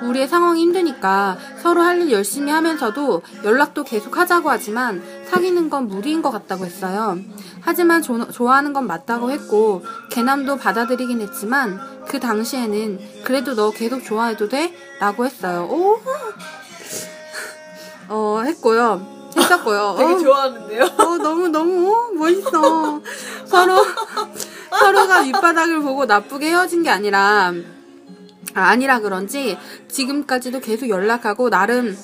우리의 상황이 힘드니까 서로 할 일 열심히 하면서도 연락도 계속 하자고 하지만 사귀는 건 무리인 것 같다고 했어요. 하지만 조, 좋아하는 건 맞다고 했고 개남도 받아들이긴 했지만 그 당시에는 그래도 너 계속 좋아해도 돼? 라고 했어요. 오! 어, 했고요. 했었고요. 되게 어, 좋아하는데요. 어, 너무, 너무, 어, 멋있어. 서로, 서로가 밑바닥을 보고 나쁘게 헤어진 게 아니라, 아, 아니라 그런지, 지금까지도 계속 연락하고, 나름,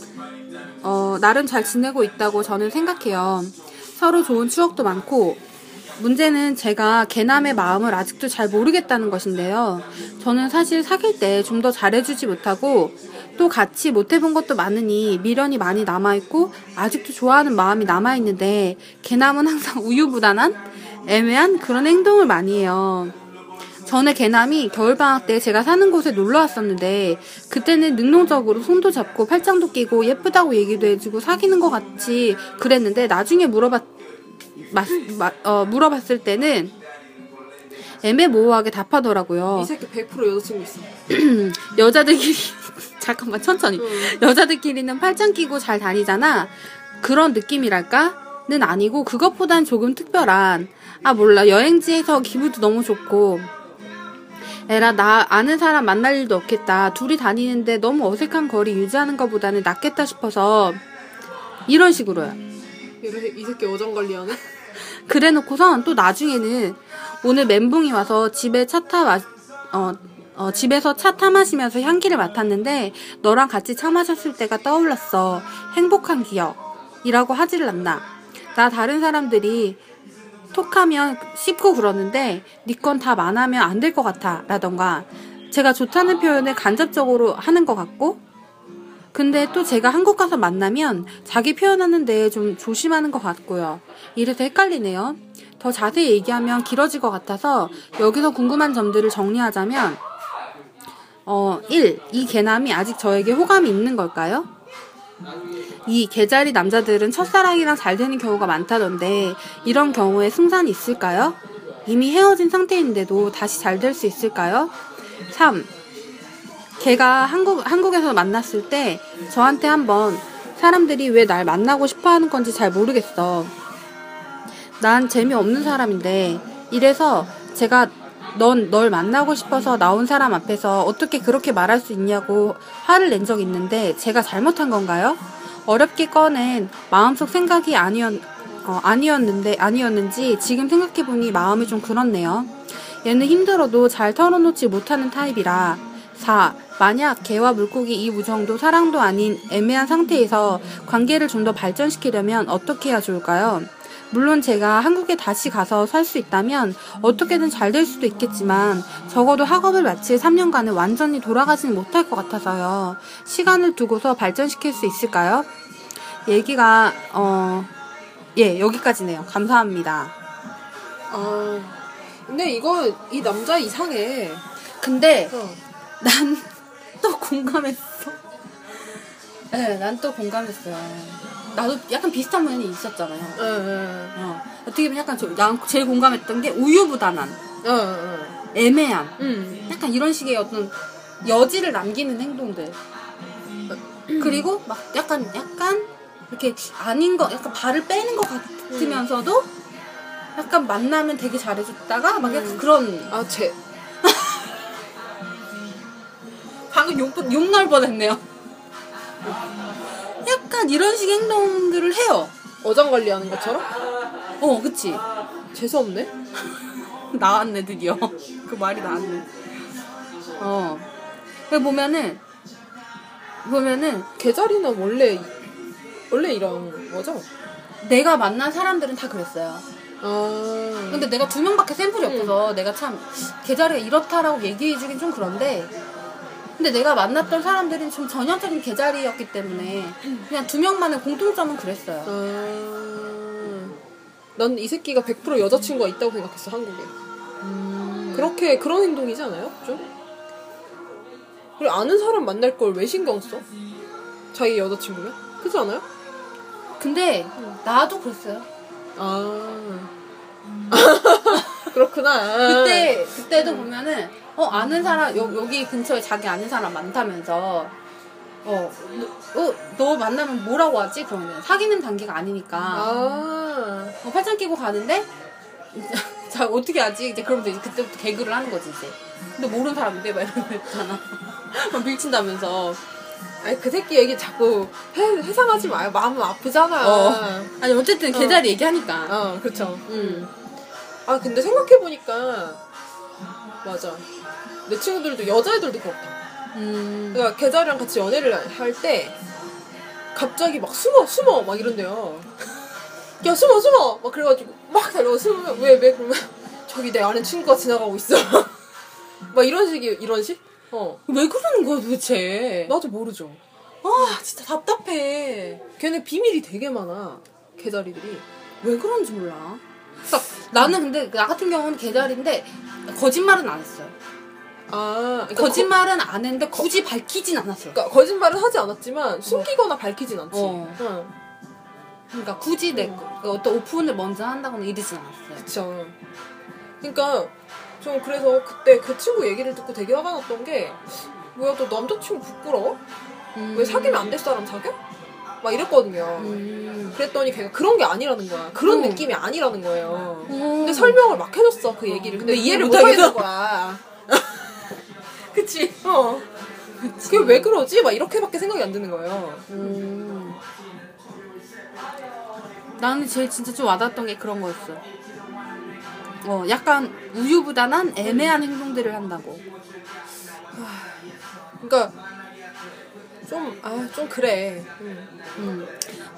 어, 나름 잘 지내고 있다고 저는 생각해요. 서로 좋은 추억도 많고, 문제는 제가 개남의 마음을 아직도 잘 모르겠다는 것인데요. 저는 사실 사귈 때 좀 더 잘해주지 못하고 또 같이 못해본 것도 많으니 미련이 많이 남아있고 아직도 좋아하는 마음이 남아있는데 개남은 항상 우유부단한 애매한 그런 행동을 많이 해요. 전에 개남이 겨울방학 때 제가 사는 곳에 놀러 왔었는데 그때는 능동적으로 손도 잡고 팔짱도 끼고 예쁘다고 얘기도 해주고 사귀는 것 같이 그랬는데 나중에 물어봤 마, 마, 어, 물어봤을 때는 애매모호하게 답하더라고요. 이 새끼 100% 여자친구 있어. 여자들끼리 잠깐만 천천히 응. 여자들끼리는 팔짱 끼고 잘 다니잖아 그런 느낌이랄까는 아니고 그것보단 조금 특별한 아 몰라 여행지에서 기분도 너무 좋고 에라 나 아는 사람 만날 일도 없겠다 둘이 다니는데 너무 어색한 거리 유지하는 것보다는 낫겠다 싶어서 이런 식으로요 이래 이 새끼 어정 관리하네. 그래 놓고선 또 나중에는 오늘 멘붕이 와서 집에 차 타, 마, 어, 어, 집에서 차 타 마시면서 향기를 맡았는데 너랑 같이 차 마셨을 때가 떠올랐어. 행복한 기억 이라고 하질 않나. 나 다른 사람들이 톡하면 씹고 그러는데 네건다 만하면 안 될 것 같아. 라던가 제가 좋다는 표현을 간접적으로 하는 것 같고 근데 또 제가 한국 가서 만나면 자기 표현하는데 좀 조심하는 것 같고요. 이래서 헷갈리네요. 더 자세히 얘기하면 길어질 것 같아서 여기서 궁금한 점들을 정리하자면 어, 1. 이 개남이 아직 저에게 호감이 있는 걸까요? 2. 개자리 남자들은 첫사랑이랑 잘 되는 경우가 많다던데 이런 경우에 승산이 있을까요? 이미 헤어진 상태인데도 다시 잘 될 수 있을까요? 3. 걔가 한국, 한국에서 만났을 때 저한테 한번 사람들이 왜 날 만나고 싶어 하는 건지 잘 모르겠어. 난 재미없는 사람인데 이래서 제가 넌 널 만나고 싶어서 나온 사람 앞에서 어떻게 그렇게 말할 수 있냐고 화를 낸 적 있는데 제가 잘못한 건가요? 어렵게 꺼낸 마음속 생각이 아니었, 어, 아니었는데, 아니었는지 지금 생각해보니 마음이 좀 그렇네요. 얘는 힘들어도 잘 털어놓지 못하는 타입이라. 4. 만약 개와 물고기 이 우정도 사랑도 아닌 애매한 상태에서 관계를 좀 더 발전시키려면 어떻게 해야 좋을까요? 물론 제가 한국에 다시 가서 살 수 있다면 어떻게든 잘 될 수도 있겠지만 적어도 학업을 마칠 3년간은 완전히 돌아가지는 못할 것 같아서요. 시간을 두고서 발전시킬 수 있을까요? 얘기가 어, 예, 여기까지네요. 감사합니다. 아 근데 이거 이 남자 이상해. 근데 어. 난또 공감했어. 네, 난 또 공감했어요. 나도 약간 비슷한 면이 있었잖아요. 응, 응, 어, 어떻게 보면 약간 좀, 난 제일 공감했던 게 우유부단한, 응, 응, 애매한, 응. 약간 이런 식의 어떤 여지를 남기는 행동들. 그리고 막 약간, 약간 이렇게 아닌 거, 약간 발을 빼는 것 같으면서도 약간 만나면 되게 잘해줬다가 막 약간 음. 그런 아, 쟤. 방금 욕, 욕 나올 뻔했네요. 약간 이런 식의 행동들을 해요. 어장 관리하는 것처럼? 어, 그치. 재수없네? 나왔네, 드디어. 그 말이 나왔네. 어. 그 보면은, 보면은, 개자리는 원래, 원래 이런 거죠? 내가 만난 사람들은 다 그랬어요. 아. 근데 내가 두 명밖에 샘플이 없어서 내가 참, 계자리가 이렇다라고 얘기해주긴 좀 그런데, 근데 내가 만났던 사람들은 좀 전형적인 개자리였기 때문에 그냥 두 명만의 공통점은 그랬어요. 아, 난이 새끼가 100% 여자친구가 있다고 생각했어 한국에. 그렇게 그런 행동이지 않아요? 좀? 그리고 아는 사람 만날 걸 왜 신경 써? 자기 여자친구면? 그렇지 않아요? 근데 나도 그랬어요. 아 그렇구나. 그때 그때도 보면은 어 아는 사람 여, 여기 근처에 자기 아는 사람 많다면서 어, 너, 어, 너 만나면 뭐라고 하지? 그러면 사귀는 단계가 아니니까 아 어, 팔짱 끼고 가는데 자 어떻게 하지? 이제 그러면서 이제 그때부터 개그를 하는 거지 이제. 근데 모르는 사람인데 막 있잖아. 막 밀친다면서. 아니 그 새끼 얘기 자꾸 해, 해상하지 마요. 마음은 아프잖아. 어. 아니 어쨌든 개자리 얘기하니까. 어, 그렇죠. 음. 아 근데 생각해 보니까 맞아. 내 친구들도 여자애들도 그렇다. 음. 그러니까 계좌랑 같이 연애를 할 때 갑자기 막 숨어 숨어 막 이런대요. 야 숨어 숨어 막 그래가지고 막 달려가 숨으면 왜왜 그러면 저기 내 아는 친구가 지나가고 있어. 막 이런 식이 이런 식? 어. 왜 그러는 거야 도대체? 나도 모르죠. 아 진짜 답답해. 걔네 비밀이 되게 많아. 개자리들이. 왜 그런지 몰라. 그러니까 나는 근데 나 같은 경우는 개자리인데 거짓말은 안 했어요. 아, 그러니까 거짓말은 안 했는데 굳이 밝히진 않았어요. 그러니까 거짓말은 하지 않았지만 숨기거나 밝히진 않지. 어. 응. 그러니까 굳이 내그 어떤 오픈을 먼저 한다거나 이러진 않았어요. 그쵸. 그러니까 좀 그래서 그때 그 친구 얘기를 듣고 되게 화가 났던 게 뭐야 너 남자친구 부끄러워? 음. 왜 사귀면 안 될 사람 사겨? 막 이랬거든요. 음. 그랬더니 걔가 그런 게 아니라는 거야. 그런 음. 느낌이 아니라는 거예요. 음. 근데 설명을 막 해줬어 그 얘기를. 근데 이해를 못 하겠는 거야. 그치? 어. 그게 왜 그러지? 막 이렇게밖에 생각이 안 드는 거예요. 음. 나는 제일 진짜 좀 와닿았던 게 그런 거였어. 어, 약간 우유부단한 애매한 행동들을 한다고. 그러니까 좀 아 좀 그래. 음. 음.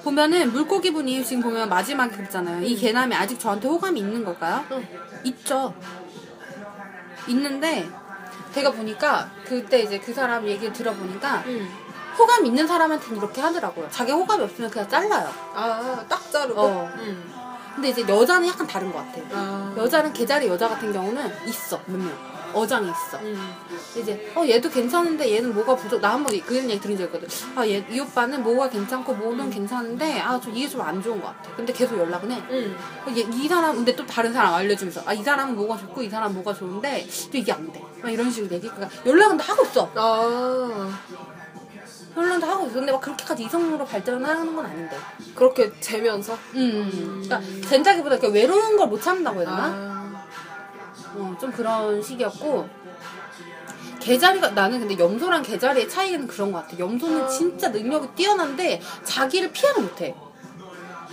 보면은 물고기 분이 지금 보면 마지막에 그랬잖아요. 이 개남이 아직 저한테 호감이 있는 걸까요? 응. 있죠. 있는데 제가 보니까 그때 이제 그 사람 얘기를 들어보니까 음. 호감 있는 사람한테는 이렇게 하더라고요. 자기 호감이 없으면 그냥 잘라요. 아 딱 자르고. 어. 음. 근데 이제 여자는 약간 다른 것 같아요. 아. 여자는 개자리 여자 같은 경우는 있어 몇 명. 어장이 있어. 음. 이제 어 얘도 괜찮은데 얘는 뭐가 부족. 나 한번 그런 얘기 들은 적 있거든. 아얘 이 오빠는 뭐가 괜찮고 뭐는 괜찮은데 아좀 이게 좀 안 좋은 것 같아. 근데 계속 연락은 해. 음. 어, 얘, 이 사람 근데 또 다른 사람 알려주면서 아 이 사람은 뭐가 좋고 이 사람 은 뭐가 좋은데 또 이게 안 돼. 막 이런 식으로 얘기. 그러니까 연락은 다 하고 있어. 아다 하고 있어. 근데 막 그렇게까지 이성으로 발전하는 건 아닌데. 그렇게 재면서. 음. 그러니까 된다기보다 이렇게 외로운 걸 못 참는다고 해야 되나? 아. 어, 좀 그런 식이었고 개자리가 나는 근데 염소랑 개자리의 차이는 그런 것 같아. 염소는 진짜 능력이 뛰어난데 자기를 피하를 못해.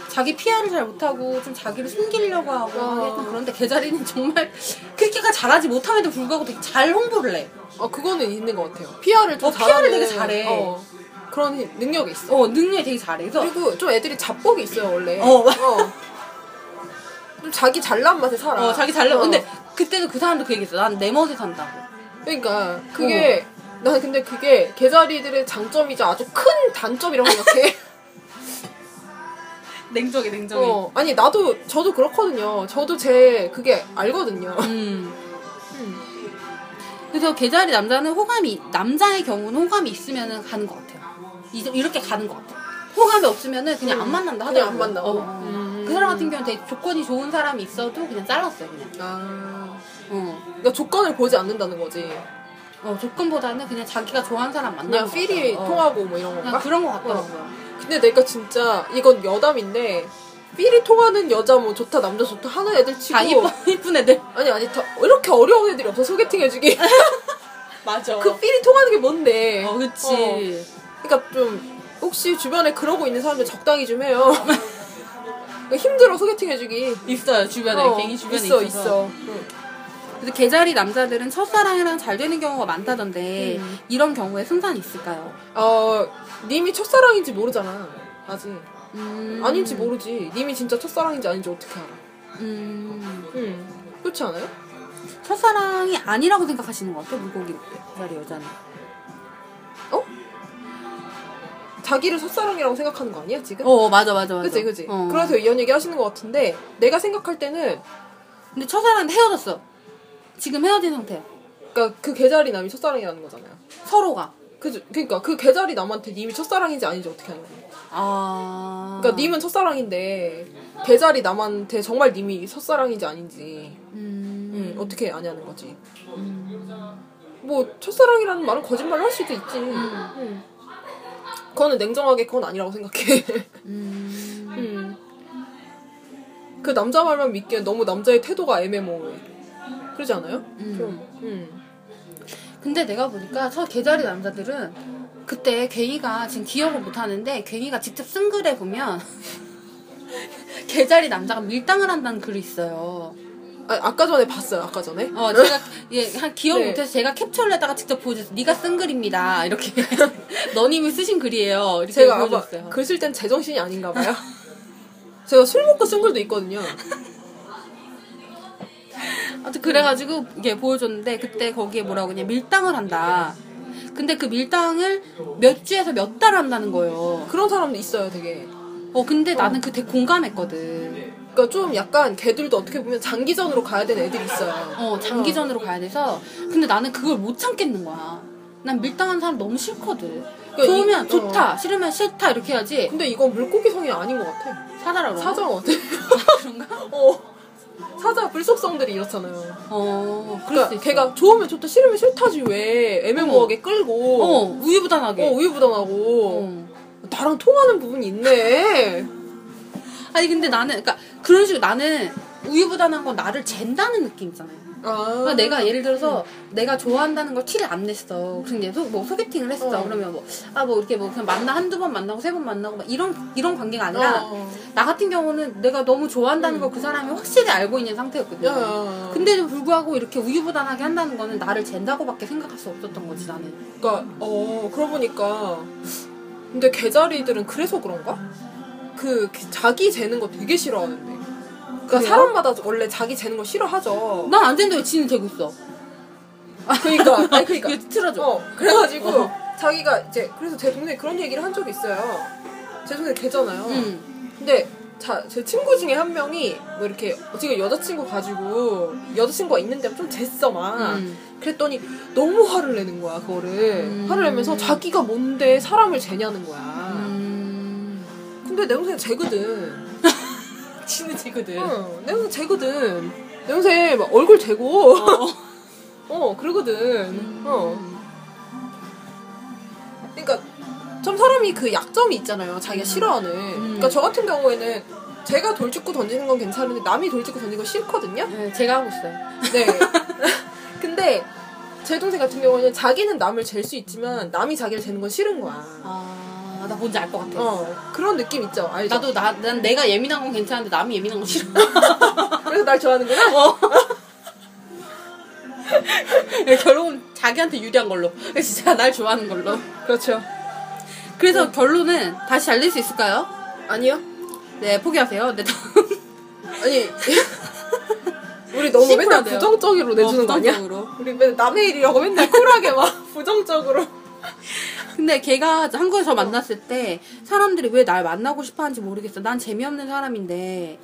자기 피하를 잘 못하고 좀 자기를 숨기려고 하고 어. 약간 그런데 개자리는 정말 그렇게까지 잘하지 못함에도 불구하고 되게 잘 홍보를 해. 어 그거는 있는 것 같아요. PR을 좀 어, 잘하는, 되게 잘해. 어, 그런 능력이 있어. 어 능력이 되게 잘해. 그래서 그리고 좀 애들이 자뻑이 있어요 원래. 어. 좀 자기 잘난 맛에 살아. 어, 자기 잘나. 어. 근데 그때도 그 사람도 그 얘기했어. 난 내 멋에 산다고. 그러니까 그게 난 근데 그게 개자리들의 장점이자 아주 큰 단점이라고 생각해. 냉정해 냉정해. 어, 아니 나도 저도 그렇거든요. 저도 제 그게 알거든요. 음. 그래서 개자리 남자는 호감이 남자의 경우는 호감이 있으면은 가는 것 같아요. 이- 이렇게 가는 것 같아요. 호감이 없으면은 그냥 안 만난다 그냥 하더라고요. 안 만나고. 어. 음. 그 사람 같은 경우는 되게 조건이 좋은 사람이 있어도 그냥 잘랐어요 그냥. 아, 어. 그러니까 조건을 보지 않는다는 거지. 어, 조건보다는 그냥 자기가 좋아하는 사람 만나는 그냥 것 필이 같아요. 어. 통하고 뭐 이런 건가? 그런 것 같더라고요. 근데 내가 진짜 이건 여담인데 필이 통하는 여자 뭐 좋다 남자 좋다 하는 애들 치고 다 이쁜 이쁜 애들. 아니 아니 다 이렇게 어려운 애들이 없어 소개팅 해주기 맞아. 그 필이 통하는 게 뭔데 어, 그치. 그러니까 좀 혹시 주변에 그러고 있는 사람들 적당히 좀 해요 그러니까 힘들어 소개팅 해주기 있어요 주변에 어, 괜히 주변에 있어 있어서. 있어 응. 그래서 개자리 남자들은 첫사랑이랑 잘 되는 경우가 많다던데 음. 이런 경우에 승산이 있을까요? 어 님이 첫사랑인지 모르잖아 아직 음. 아닌지 모르지 님이 진짜 첫사랑인지 아닌지 어떻게 알아 음. 응 그렇지 않아요? 첫사랑이 아니라고 생각하시는 것 같아요 물고기 개자리 여자는. 자기를 첫사랑이라고 생각하는 거 아니야 지금? 어 맞아 맞아 맞아. 그치 그치. 어. 그래서 이런 얘기 하시는 것 같은데 내가 생각할 때는 근데 첫사랑인데 헤어졌어. 지금 헤어진 상태야. 그러니까 그 개자리 남이 첫사랑이라는 거잖아요. 서로가. 그 그러니까 그 개자리 남한테 님이 첫사랑인지 아닌지 어떻게 하는 거야? 아. 그러니까 님은 첫사랑인데 개자리 남한테 정말 님이 첫사랑인지 아닌지 음. 음, 어떻게 아냐는 거지. 뭐 첫사랑이라는 말은 거짓말을 할 수도 있지. 음. 그거는 냉정하게 그건 아니라고 생각해. 음. 음. 그 남자 말만 믿기에 너무 남자의 태도가 애매모호해. 그러지 않아요? 좀. 음. 근데 내가 보니까 저 개자리 남자들은 그때 괭이가 지금 기억을 못 하는데 괭이가 직접 쓴 글에 보면 개자리 남자가 밀당을 한다는 글이 있어요. 아, 아까 전에 봤어요. 아까 전에. 어, 제가 예, 한 기억 네. 못해서 제가 캡처를 해다가 직접 보여줬어요. 네가 쓴 글입니다. 이렇게 너님이 쓰신 글이에요. 이렇게 제가 보여줬어요. 글쓸 땐 제정신이 아닌가 봐요. 제가 술 먹고 쓴 글도 있거든요. 아무튼 그래가지고 이게 보여줬는데 그때 거기에 뭐라고 그냥 밀당을 한다. 근데 그 밀당을 몇 주에서 몇 달 한다는 거예요. 그런 사람도 있어요, 되게. 어 근데 나는 그때 공감했거든. 그러니까 좀 약간 걔들도 어떻게 보면 장기전으로 가야 되는 애들이 있어요. 어 장기전으로 가야 돼서 근데 나는 그걸 못 참겠는 거야. 난 밀당하는 사람 너무 싫거든. 그러니까 좋으면 이- 좋다, 싫으면 싫다 이렇게 해야지. 근데 이건 물고기 성이 아닌 것 같아. 사다라 그러 사자 같아. 그런가? 어. 사자 불속성들이 이렇잖아요. 어 그럴 수 그러니까 있어. 걔가 좋으면 좋다, 싫으면 싫다지 왜 애매모호하게 끌고 어 우유부단하게. 어, 우유부단하고 어. 나랑 통하는 부분이 있네. 아니 근데 나는 그러니까 그런 식으로 나는 우유부단한 건 나를 잰다는 느낌이잖아요. 아. 그러니까 내가 예를 들어서 내가 좋아한다는 걸 티를 안 냈어. 근데 소, 뭐 소개팅을 했어. 어. 그러면 뭐 아 뭐 이렇게 뭐 그냥 만나 한두 번 만나고 세 번 만나고 막 이런 이런 관계가 아니라 어. 나 같은 경우는 내가 너무 좋아한다는 걸 그 사람이 확실히 알고 있는 상태였거든요. 야. 근데도 불구하고 이렇게 우유부단하게 한다는 거는 나를 잰다고밖에 생각할 수 없었던 거지 나는. 그러니까 어 그러고 보니까 근데 개자리들은 그래서 그런가? 그 자기 재는 거 되게 싫어하는데. 그러니까 그래요? 사람마다 원래 자기 재는 거 싫어하죠. 난안왜 지는 되고 있어? 그러니까 아니 그러니까 이거 틀어줘. 어 그래가지고 어. 자기가 이제 그래서 제 동생이 그런 얘기를 한 적이 있어요. 제 동생 개잖아요. 응. 근데 자, 제 친구 중에 한 명이 뭐 이렇게 지금 여자친구 가지고 여자친구가 있는데 좀 쟀어 막. 음. 그랬더니 너무 화를 내는 거야 그거를 음. 화를 내면서 자기가 뭔데 사람을 재냐는 거야. 음. 근데 내 동생 재거든. 지는 되거든. 응, 내 동생 재거든. 내 동생 막 얼굴 재고 어, 그러거든. 어. 그러니까 좀 사람이 그 약점이 있잖아요. 자기가 싫어하는. 그러니까 저 같은 경우에는 제가 돌직구 던지는 건 괜찮은데 남이 돌직구 던지는 거 싫거든요. 네, 제가 하고 있어요. 네. 근데 제 동생 같은 경우는 자기는 남을 잴 수 있지만 남이 자기를 재는 건 싫은 거야. 아, 나 뭔지 알 것 같아. 어 그런 느낌 있죠. 알죠? 나도 나, 난 내가 예민한 건 괜찮은데 남이 예민한 건 싫어. 그래서 날 좋아하는구나. 어. 결국은 자기한테 유리한 걸로. 진짜 날 좋아하는 걸로. 그렇죠. 그래서 결론은 다시 알릴 수 있을까요? 아니요. 네, 포기하세요. 네, 다음. 아니 우리 너무 맨날 심플하대요. 부정적으로 내주는 어, 거 아니야? 부정적으로. 우리 맨날 남의 일이라고 맨날 쿨하게 막 부정적으로. 근데 걔가 한국에서 만났을 때 사람들이 왜 날 만나고 싶어 하는지 모르겠어. 난 재미없는 사람인데.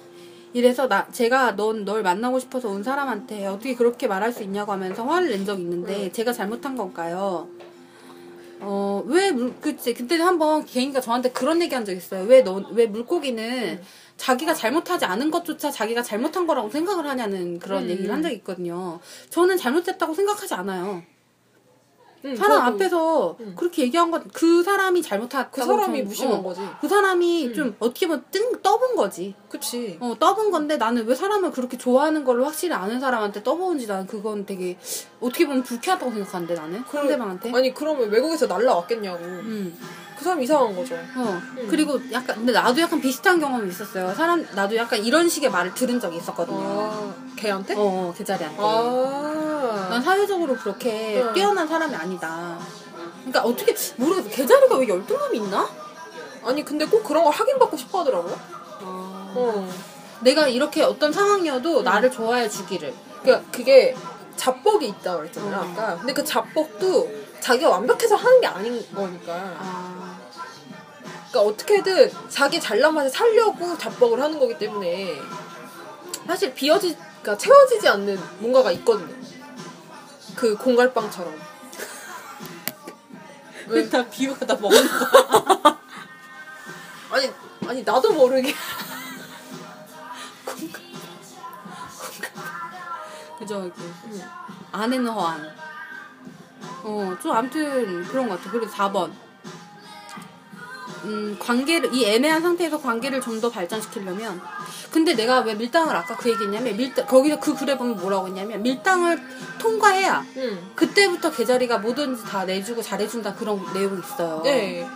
이래서 나 제가 넌 널 만나고 싶어서 온 사람한테 어떻게 그렇게 말할 수 있냐고 하면서 화를 낸 적이 있는데 제가 잘못한 건가요? 어, 왜 물, 그치. 그때 한번 개인가 저한테 그런 얘기 한 적 있어요. 왜 너, 왜 물고기는 자기가 잘못하지 않은 것조차 자기가 잘못한 거라고 생각을 하냐는 그런 음. 얘기를 한 적이 있거든요. 저는 잘못했다고 생각하지 않아요. 응, 사람 저도 앞에서 그렇게 얘기한 건 그 사람이 잘못했다고 그 사람이 저는- 무심한 어, 거지. 그 사람이 좀 어떻게 보면 뜬 떠본 거지. 그치. 어 떠본 건데 나는 왜 사람을 그렇게 좋아하는 걸로 확실히 아는 사람한테 떠보는지 나는 그건 되게 어떻게 보면 불쾌하다고 생각하는데 나는 상대방한테. 아니 그러면 외국에서 날라왔겠냐고. 음. 그 사람 이상한 거죠. 어 그리고 약간 근데 나도 약간 비슷한 경험이 있었어요. 사람 나도 약간 이런 식의 말을 들은 적이 있었거든요. 아 걔한테? 어, 어 계자리한테. 아. 난 사회적으로 그렇게 응. 뛰어난 사람이 아니다. 그러니까 어떻게 모르겠어. 계자리가 왜 열등감이 있나? 아니 근데 꼭 그런 걸 확인받고 싶어 하더라고요. 어. 내가 이렇게 어떤 상황이어도 나를 좋아해 주기를. 그러니까 그게 자뻑이 있다고 그랬잖아요 음. 아까. 근데 그 자뻑도 자기가 완벽해서 하는 게 아닌 거니까. 아. 그러니까 어떻게든 자기 잘난 맛을 살려고 자뻑을 하는 거기 때문에 사실 비어지, 그러니까 채워지지 않는 뭔가가 있거든요. 그 공갈빵처럼. 왜? 다 비유가 다 먹는 거. 아니, 아니 나도 모르게. 그죠, 이게. 아내는 허안. 어, 좀 아무튼 그런 것 같아. 그리고 4번. 음, 관계를, 이 애매한 상태에서 관계를 좀 더 발전시키려면. 근데 내가 왜 밀당을 아까 그 얘기했냐면, 밀당, 거기서 그 글에 보면 뭐라고 했냐면, 밀당을 통과해야 응. 그때부터 계자리가 뭐든지 다 내주고 잘해준다 그런 내용이 있어요. 네.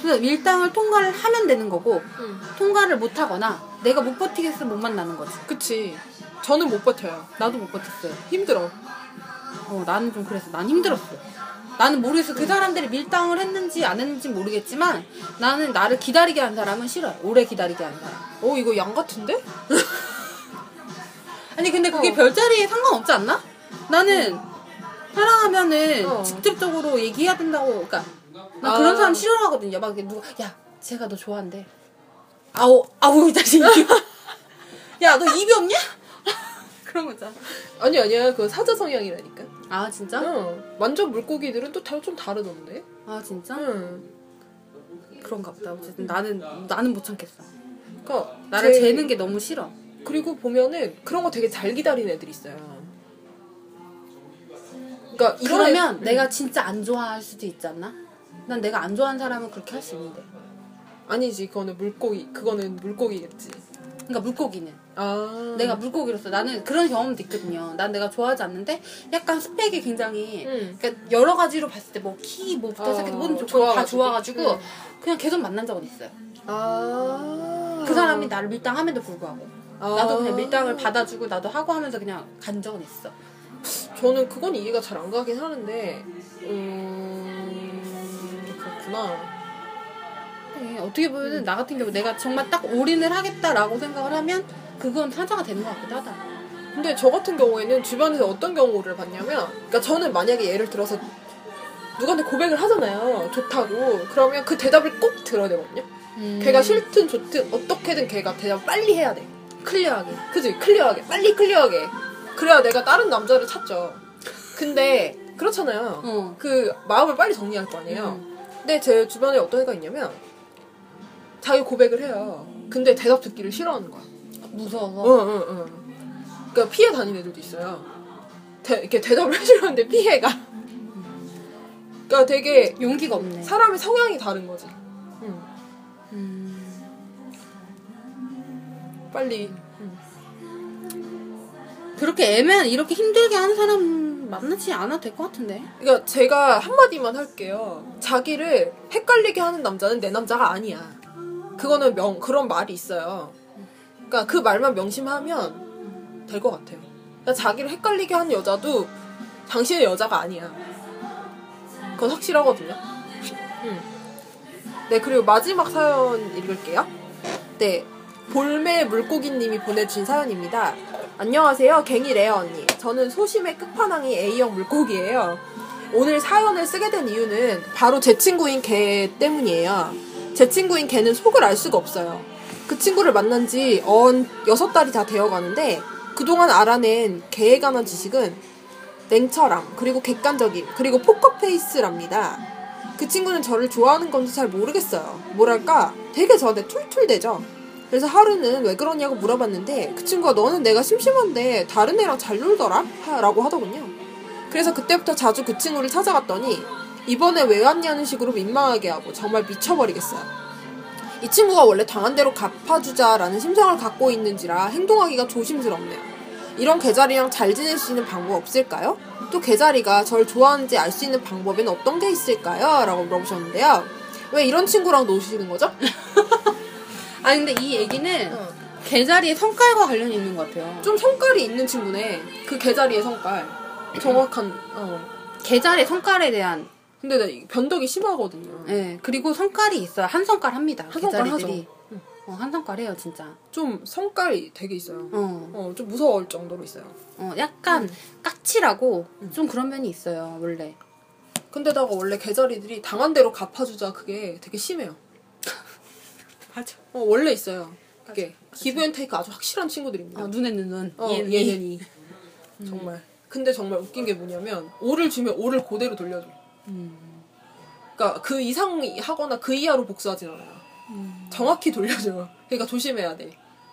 그래서 밀당을 통과를 하면 되는 거고, 응. 통과를 못 하거나, 내가 못 버티겠어 못 만나는 거지. 그치. 저는 못 버텨요. 나도 못 버텼어요. 힘들어. 어, 나는 좀 그랬어. 난 힘들었어. 나는 모르겠어. 그 사람들이 밀당을 했는지 안 했는지 모르겠지만 나는 나를 기다리게 한 사람은 싫어요. 오래 기다리게 한 사람. 어, 이거 양 같은데? 아니 근데 그게 어. 별자리에 상관없지 않나? 나는 사랑하면은 어. 직접적으로 얘기해야 된다고. 그러니까 나 아. 그런 사람 싫어하거든요. 막 누가 야 제가 너 좋아한대. 아우 아우 이 자식. 야너 입이 없냐? 그런 거 있잖아. 아니, 아니야. 그거 사자 성향이라니까. 아 진짜? 응. 완전 물고기들은 또 좀 다르던데? 아 진짜? 응. 그런가 보다. 어쨌든 나는 나는 못 참겠어. 그러니까 나를 제- 재는 게 너무 싫어. 그리고 보면은 그런 거 되게 잘 기다리는 애들 있어요. 그러니까 이런 그러면 애- 내가 진짜 안 좋아할 수도 있지 않나? 난 내가 안 좋아하는 사람은 그렇게 할 수 있는데. 아니지 그거는 물고기 그거는 물고기겠지. 그러니까 물고기는 아 내가 물고기로서 나는 그런 경험도 있거든요. 난 내가 좋아하지 않는데 약간 스펙이 굉장히 응. 그러니까 여러 가지로 봤을 때 뭐 키 뭐부터 어, 시작해서 모든 조건이 다 좋아가지고. 응. 그냥 계속 만난 적은 있어요. 아. 그 사람이 나를 밀당함에도 불구하고 아. 나도 그냥 밀당을 받아주고 나도 하고 하면서 그냥 간 적은 있어. 저는 그건 이해가 잘 안 가긴 하는데 음 그렇구나. 네, 어떻게 보면 나 같은 경우 내가 정말 딱 올인을 하겠다라고 생각을 하면 그건 사자가 되는 것 같기도 하다. 근데 저 같은 경우에는 주변에서 어떤 경우를 봤냐면, 그러니까 저는 만약에 예를 들어서 누구한테 고백을 하잖아요. 좋다고. 그러면 그 대답을 꼭 들어야 되거든요. 음. 걔가 싫든 좋든 어떻게든 걔가 대답 빨리 해야 돼. clear하게. 그지? clear하게. 빨리 clear하게. 그래야 내가 다른 남자를 찾죠. 근데 그렇잖아요. 어. 그 마음을 빨리 정리할 거 아니에요. 음. 근데 제 주변에 어떤 애가 있냐면 자기 고백을 해요. 근데 대답 듣기를 싫어하는 거야. 무서워서. 응, 응, 응. 그러니까 피해 다니는 애들도 있어요. 대, 이렇게 대답을 해주려는데 피해가. 그러니까 되게 용기가 없네. 사람의 성향이 다른 거지. 응. 음. 빨리. 그렇게 애매한 이렇게 힘들게 하는 사람 만나지 않아도 될 것 같은데. 그러니까 제가 한마디만 할게요. 자기를 헷갈리게 하는 남자는 내 남자가 아니야. 그거는 명 그런 말이 있어요. 그러니까 그 말만 명심하면 될 것 같아요. 그러니까 자기를 헷갈리게 하는 여자도 당신의 여자가 아니야. 그건 확실하거든요. 음. 네 그리고 마지막 사연 읽을게요. 네 볼매 물고기님이 보내주신 사연입니다. 안녕하세요, 갱이 레어 언니. 저는 소심의 끝판왕이 A형 물고기예요. 오늘 사연을 쓰게 된 이유는 바로 제 친구인 개 때문이에요. 제 친구인 개는 속을 알 수가 없어요. 그 친구를 만난 지언 여섯 달이 다 되어 가는데 그동안 알아낸 개에 관한 지식은 냉철함, 그리고 객관적임, 그리고 포커페이스랍니다. 그 친구는 저를 좋아하는 건지 잘 모르겠어요. 뭐랄까, 되게 저한테 툴툴대죠. 그래서 하루는 왜 그러냐고 물어봤는데 그 친구가 너는 내가 심심한데 다른 애랑 잘 놀더라? 하- 라고 하더군요. 그래서 그때부터 자주 그 친구를 찾아갔더니 이번에 왜 왔냐는 식으로 민망하게 하고 정말 미쳐버리겠어요. 이 친구가 원래 당한 대로 갚아주자라는 심성을 갖고 있는지라 행동하기가 조심스럽네요. 이런 개자리랑 잘 지낼 수 있는 방법 없을까요? 또 개자리가 절 좋아하는지 알 수 있는 방법엔 어떤 게 있을까요? 라고 물어보셨는데요. 왜 이런 친구랑 노시는 거죠? 아 근데 이 얘기는 개자리의 성깔과 관련이 있는 것 같아요. 좀 성깔이 있는 친구네. 그 개자리의 성깔. 정확한, 어. 개자리의 성깔에 대한 근데 나 변덕이 심하거든요. 예 그리고 성깔이 있어요. 한 성깔 합니다. 한 성깔. 하죠. 어, 한 성깔 해요 진짜. 좀 성깔이 되게 있어요. 어, 어, 좀 무서울 정도로 있어요. 어 약간 까칠하고 좀 그런 면이 있어요 원래. 근데다가 원래 게자리들이 당한 대로 갚아주자 그게 되게 심해요. 맞아. 어, 원래 있어요. 그게 give and take 아주 확실한 친구들입니다. 어, 눈에는 눈. 어, 얘는 이. 이. 정말. 근데 정말 웃긴 게 뭐냐면 오를 주면 오를 그대로 돌려줘. 그러니까 그 이상 하거나 그 이하로 복수하진 않아요. 정확히 돌려줘. 그러니까 조심해야 돼.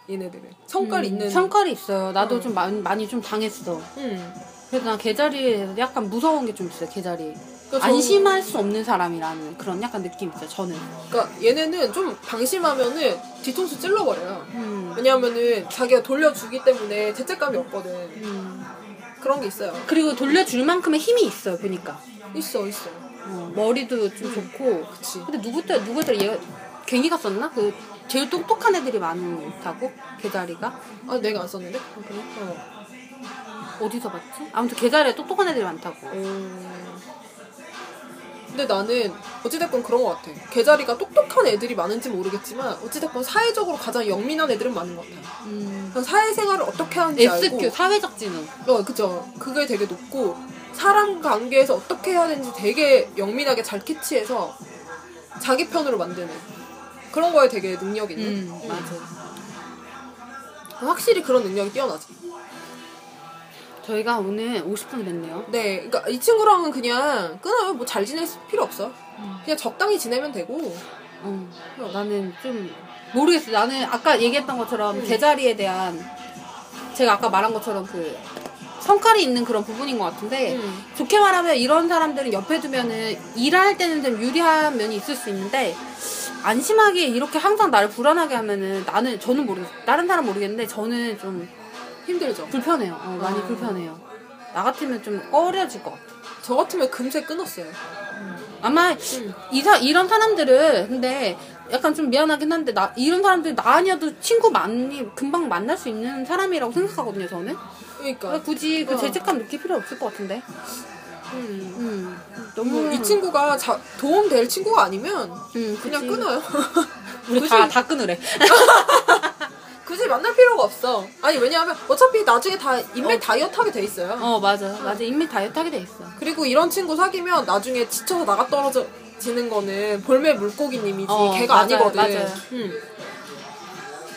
얘네들은 성깔 있는. 성깔이 있어요. 나도 어. 좀 많이, 많이 좀 당했어. 음. 그래서 난 개자리에 약간 무서운 게 좀 있어요, 개자리. 그러니까 안심할 수 없는 사람이라는 그런 약간 느낌이 있어요, 저는. 그러니까 얘네는 좀 방심하면은 뒤통수 찔러버려요. 음. 왜냐하면은 자기가 돌려주기 때문에 죄책감이 없거든. 음. 그런 게 있어요. 그리고 돌려줄 만큼의 힘이 있어요, 보니까. 있어, 있어. 어, 머리도 좀 좋고. 그치. 근데 누구들, 누구들 얘가 괭이가 썼나? 그 제일 똑똑한 애들이 많다고? 개자리가? 아, 내가 안 썼는데? 그래? 어. 어디서 봤지? 아무튼 개자리에 똑똑한 애들이 많다고. 음. 근데 나는 어찌됐건 그런 것 같아. 개자리가 똑똑한 애들이 많은지 모르겠지만 어찌됐건 사회적으로 가장 영민한 애들은 많은 것 같아. 음. 사회생활을 어떻게 하는지 SQ, 알고. 사회적 지능. 어, 그죠. 그게 되게 높고 사람 관계에서 어떻게 해야 되는지 되게 영민하게 잘 캐치해서 자기 편으로 만드는 그런 거에 되게 능력이 있는. 음, 맞아. 확실히 그런 능력이 뛰어나지. 저희가 오늘 50분 됐네요. 네, 그러니까 이 친구랑은 그냥 끊어요. 뭐 잘 지낼 필요 없어. 그냥 적당히 지내면 되고. 어, 나는 좀 모르겠어. 나는 아까 얘기했던 것처럼 개자리에 대한 제가 아까 말한 것처럼 그 성깔이 있는 그런 부분인 것 같은데 음. 좋게 말하면 이런 사람들은 옆에 두면은 일할 때는 좀 유리한 면이 있을 수 있는데 안심하게 이렇게 항상 나를 불안하게 하면은 나는 저는 모르겠어. 다른 사람 모르겠는데 저는 좀 힘들죠. 불편해요. 어, 많이 아. 불편해요. 나 같으면 좀 꺼려질 것 같아. 저 같으면 금세 끊었어요. 아마 음. 이사 이런 사람들은 근데 약간 좀 미안하긴 한데 나 이런 사람들 나 아니어도 친구 많이 금방 만날 수 있는 사람이라고 생각하거든요 저는 그러니까. 굳이 그 어. 죄책감 느낄 필요 없을 것 같은데 음. 음 너무 너무 이 친구가 자, 도움될 친구가 아니면 음, 그냥. 끊어요. 우리 다, 다 끊으래 굳이 만날 필요가 없어. 아니 왜냐하면 어차피 나중에 다 인맥 어. 다이어트 하게 돼 있어요. 어 맞아 맞아 인맥 다이어트 하게 돼 있어 그리고 이런 친구 사귀면 나중에 지쳐서 나가 떨어지는 거는 볼매 물고기님이지 어, 걔가 맞아요, 아니거든. 맞아요. 음.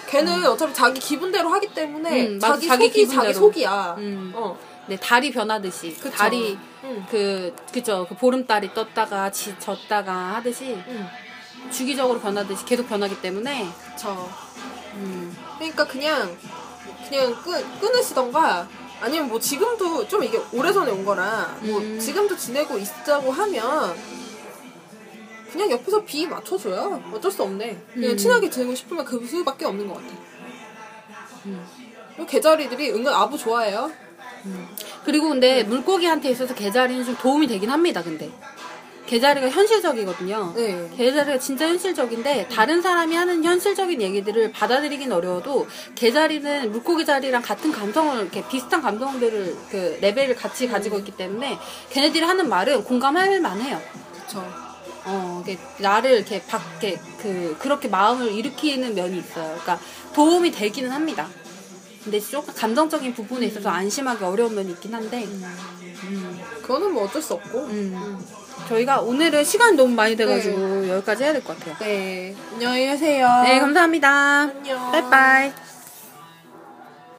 걔는 어차피 자기 기분대로 하기 때문에 음, 맞아, 자기, 자기 속이 자기 기분대로. 속이야. 음. 어. 네 달이 변하듯이 그쵸. 달이 음. 그 그죠 그 보름달이 떴다가 지, 졌다가 하듯이 음. 주기적으로 변하듯이 계속 변하기 때문에 저 음. 그러니까 그냥 그냥 끊, 끊으시던가 아니면 뭐 지금도 좀 이게 오래전에 온 거라 뭐 음. 지금도 지내고 있자고 하면 그냥 옆에서 비 맞춰줘요 어쩔 수 없네 그냥 음. 친하게 지내고 싶으면 그 수밖에 없는 것 같아 음. 그리고 개자리들이 은근 아부 좋아해요 그리고 근데 물고기한테 있어서 개자리는 좀 도움이 되긴 합니다. 근데 개자리가 현실적이거든요. 네. 개자리가 진짜 현실적인데 다른 사람이 하는 현실적인 얘기들을 받아들이긴 어려워도 개자리는 물고기 자리랑 같은 감성을 이렇게 비슷한 감성들을 그 레벨을 같이 가지고 있기 때문에 걔네들이 하는 말은 공감할 만해요. 그쵸 어, 이게 나를 이렇게 밖에 그 그렇게 마음을 일으키는 면이 있어요. 그러니까 도움이 되기는 합니다. 근데 조금 감정적인 부분에 있어서 안심하기 어려운 면이 있긴 한데 음. 그거는 뭐 어쩔 수 없고 음. 저희가 오늘은 시간이 너무 많이 돼가지고 여기까지 해야 될 것 같아요. 네 안녕히 계세요 네, 감사합니다. 안녕 빠이빠이.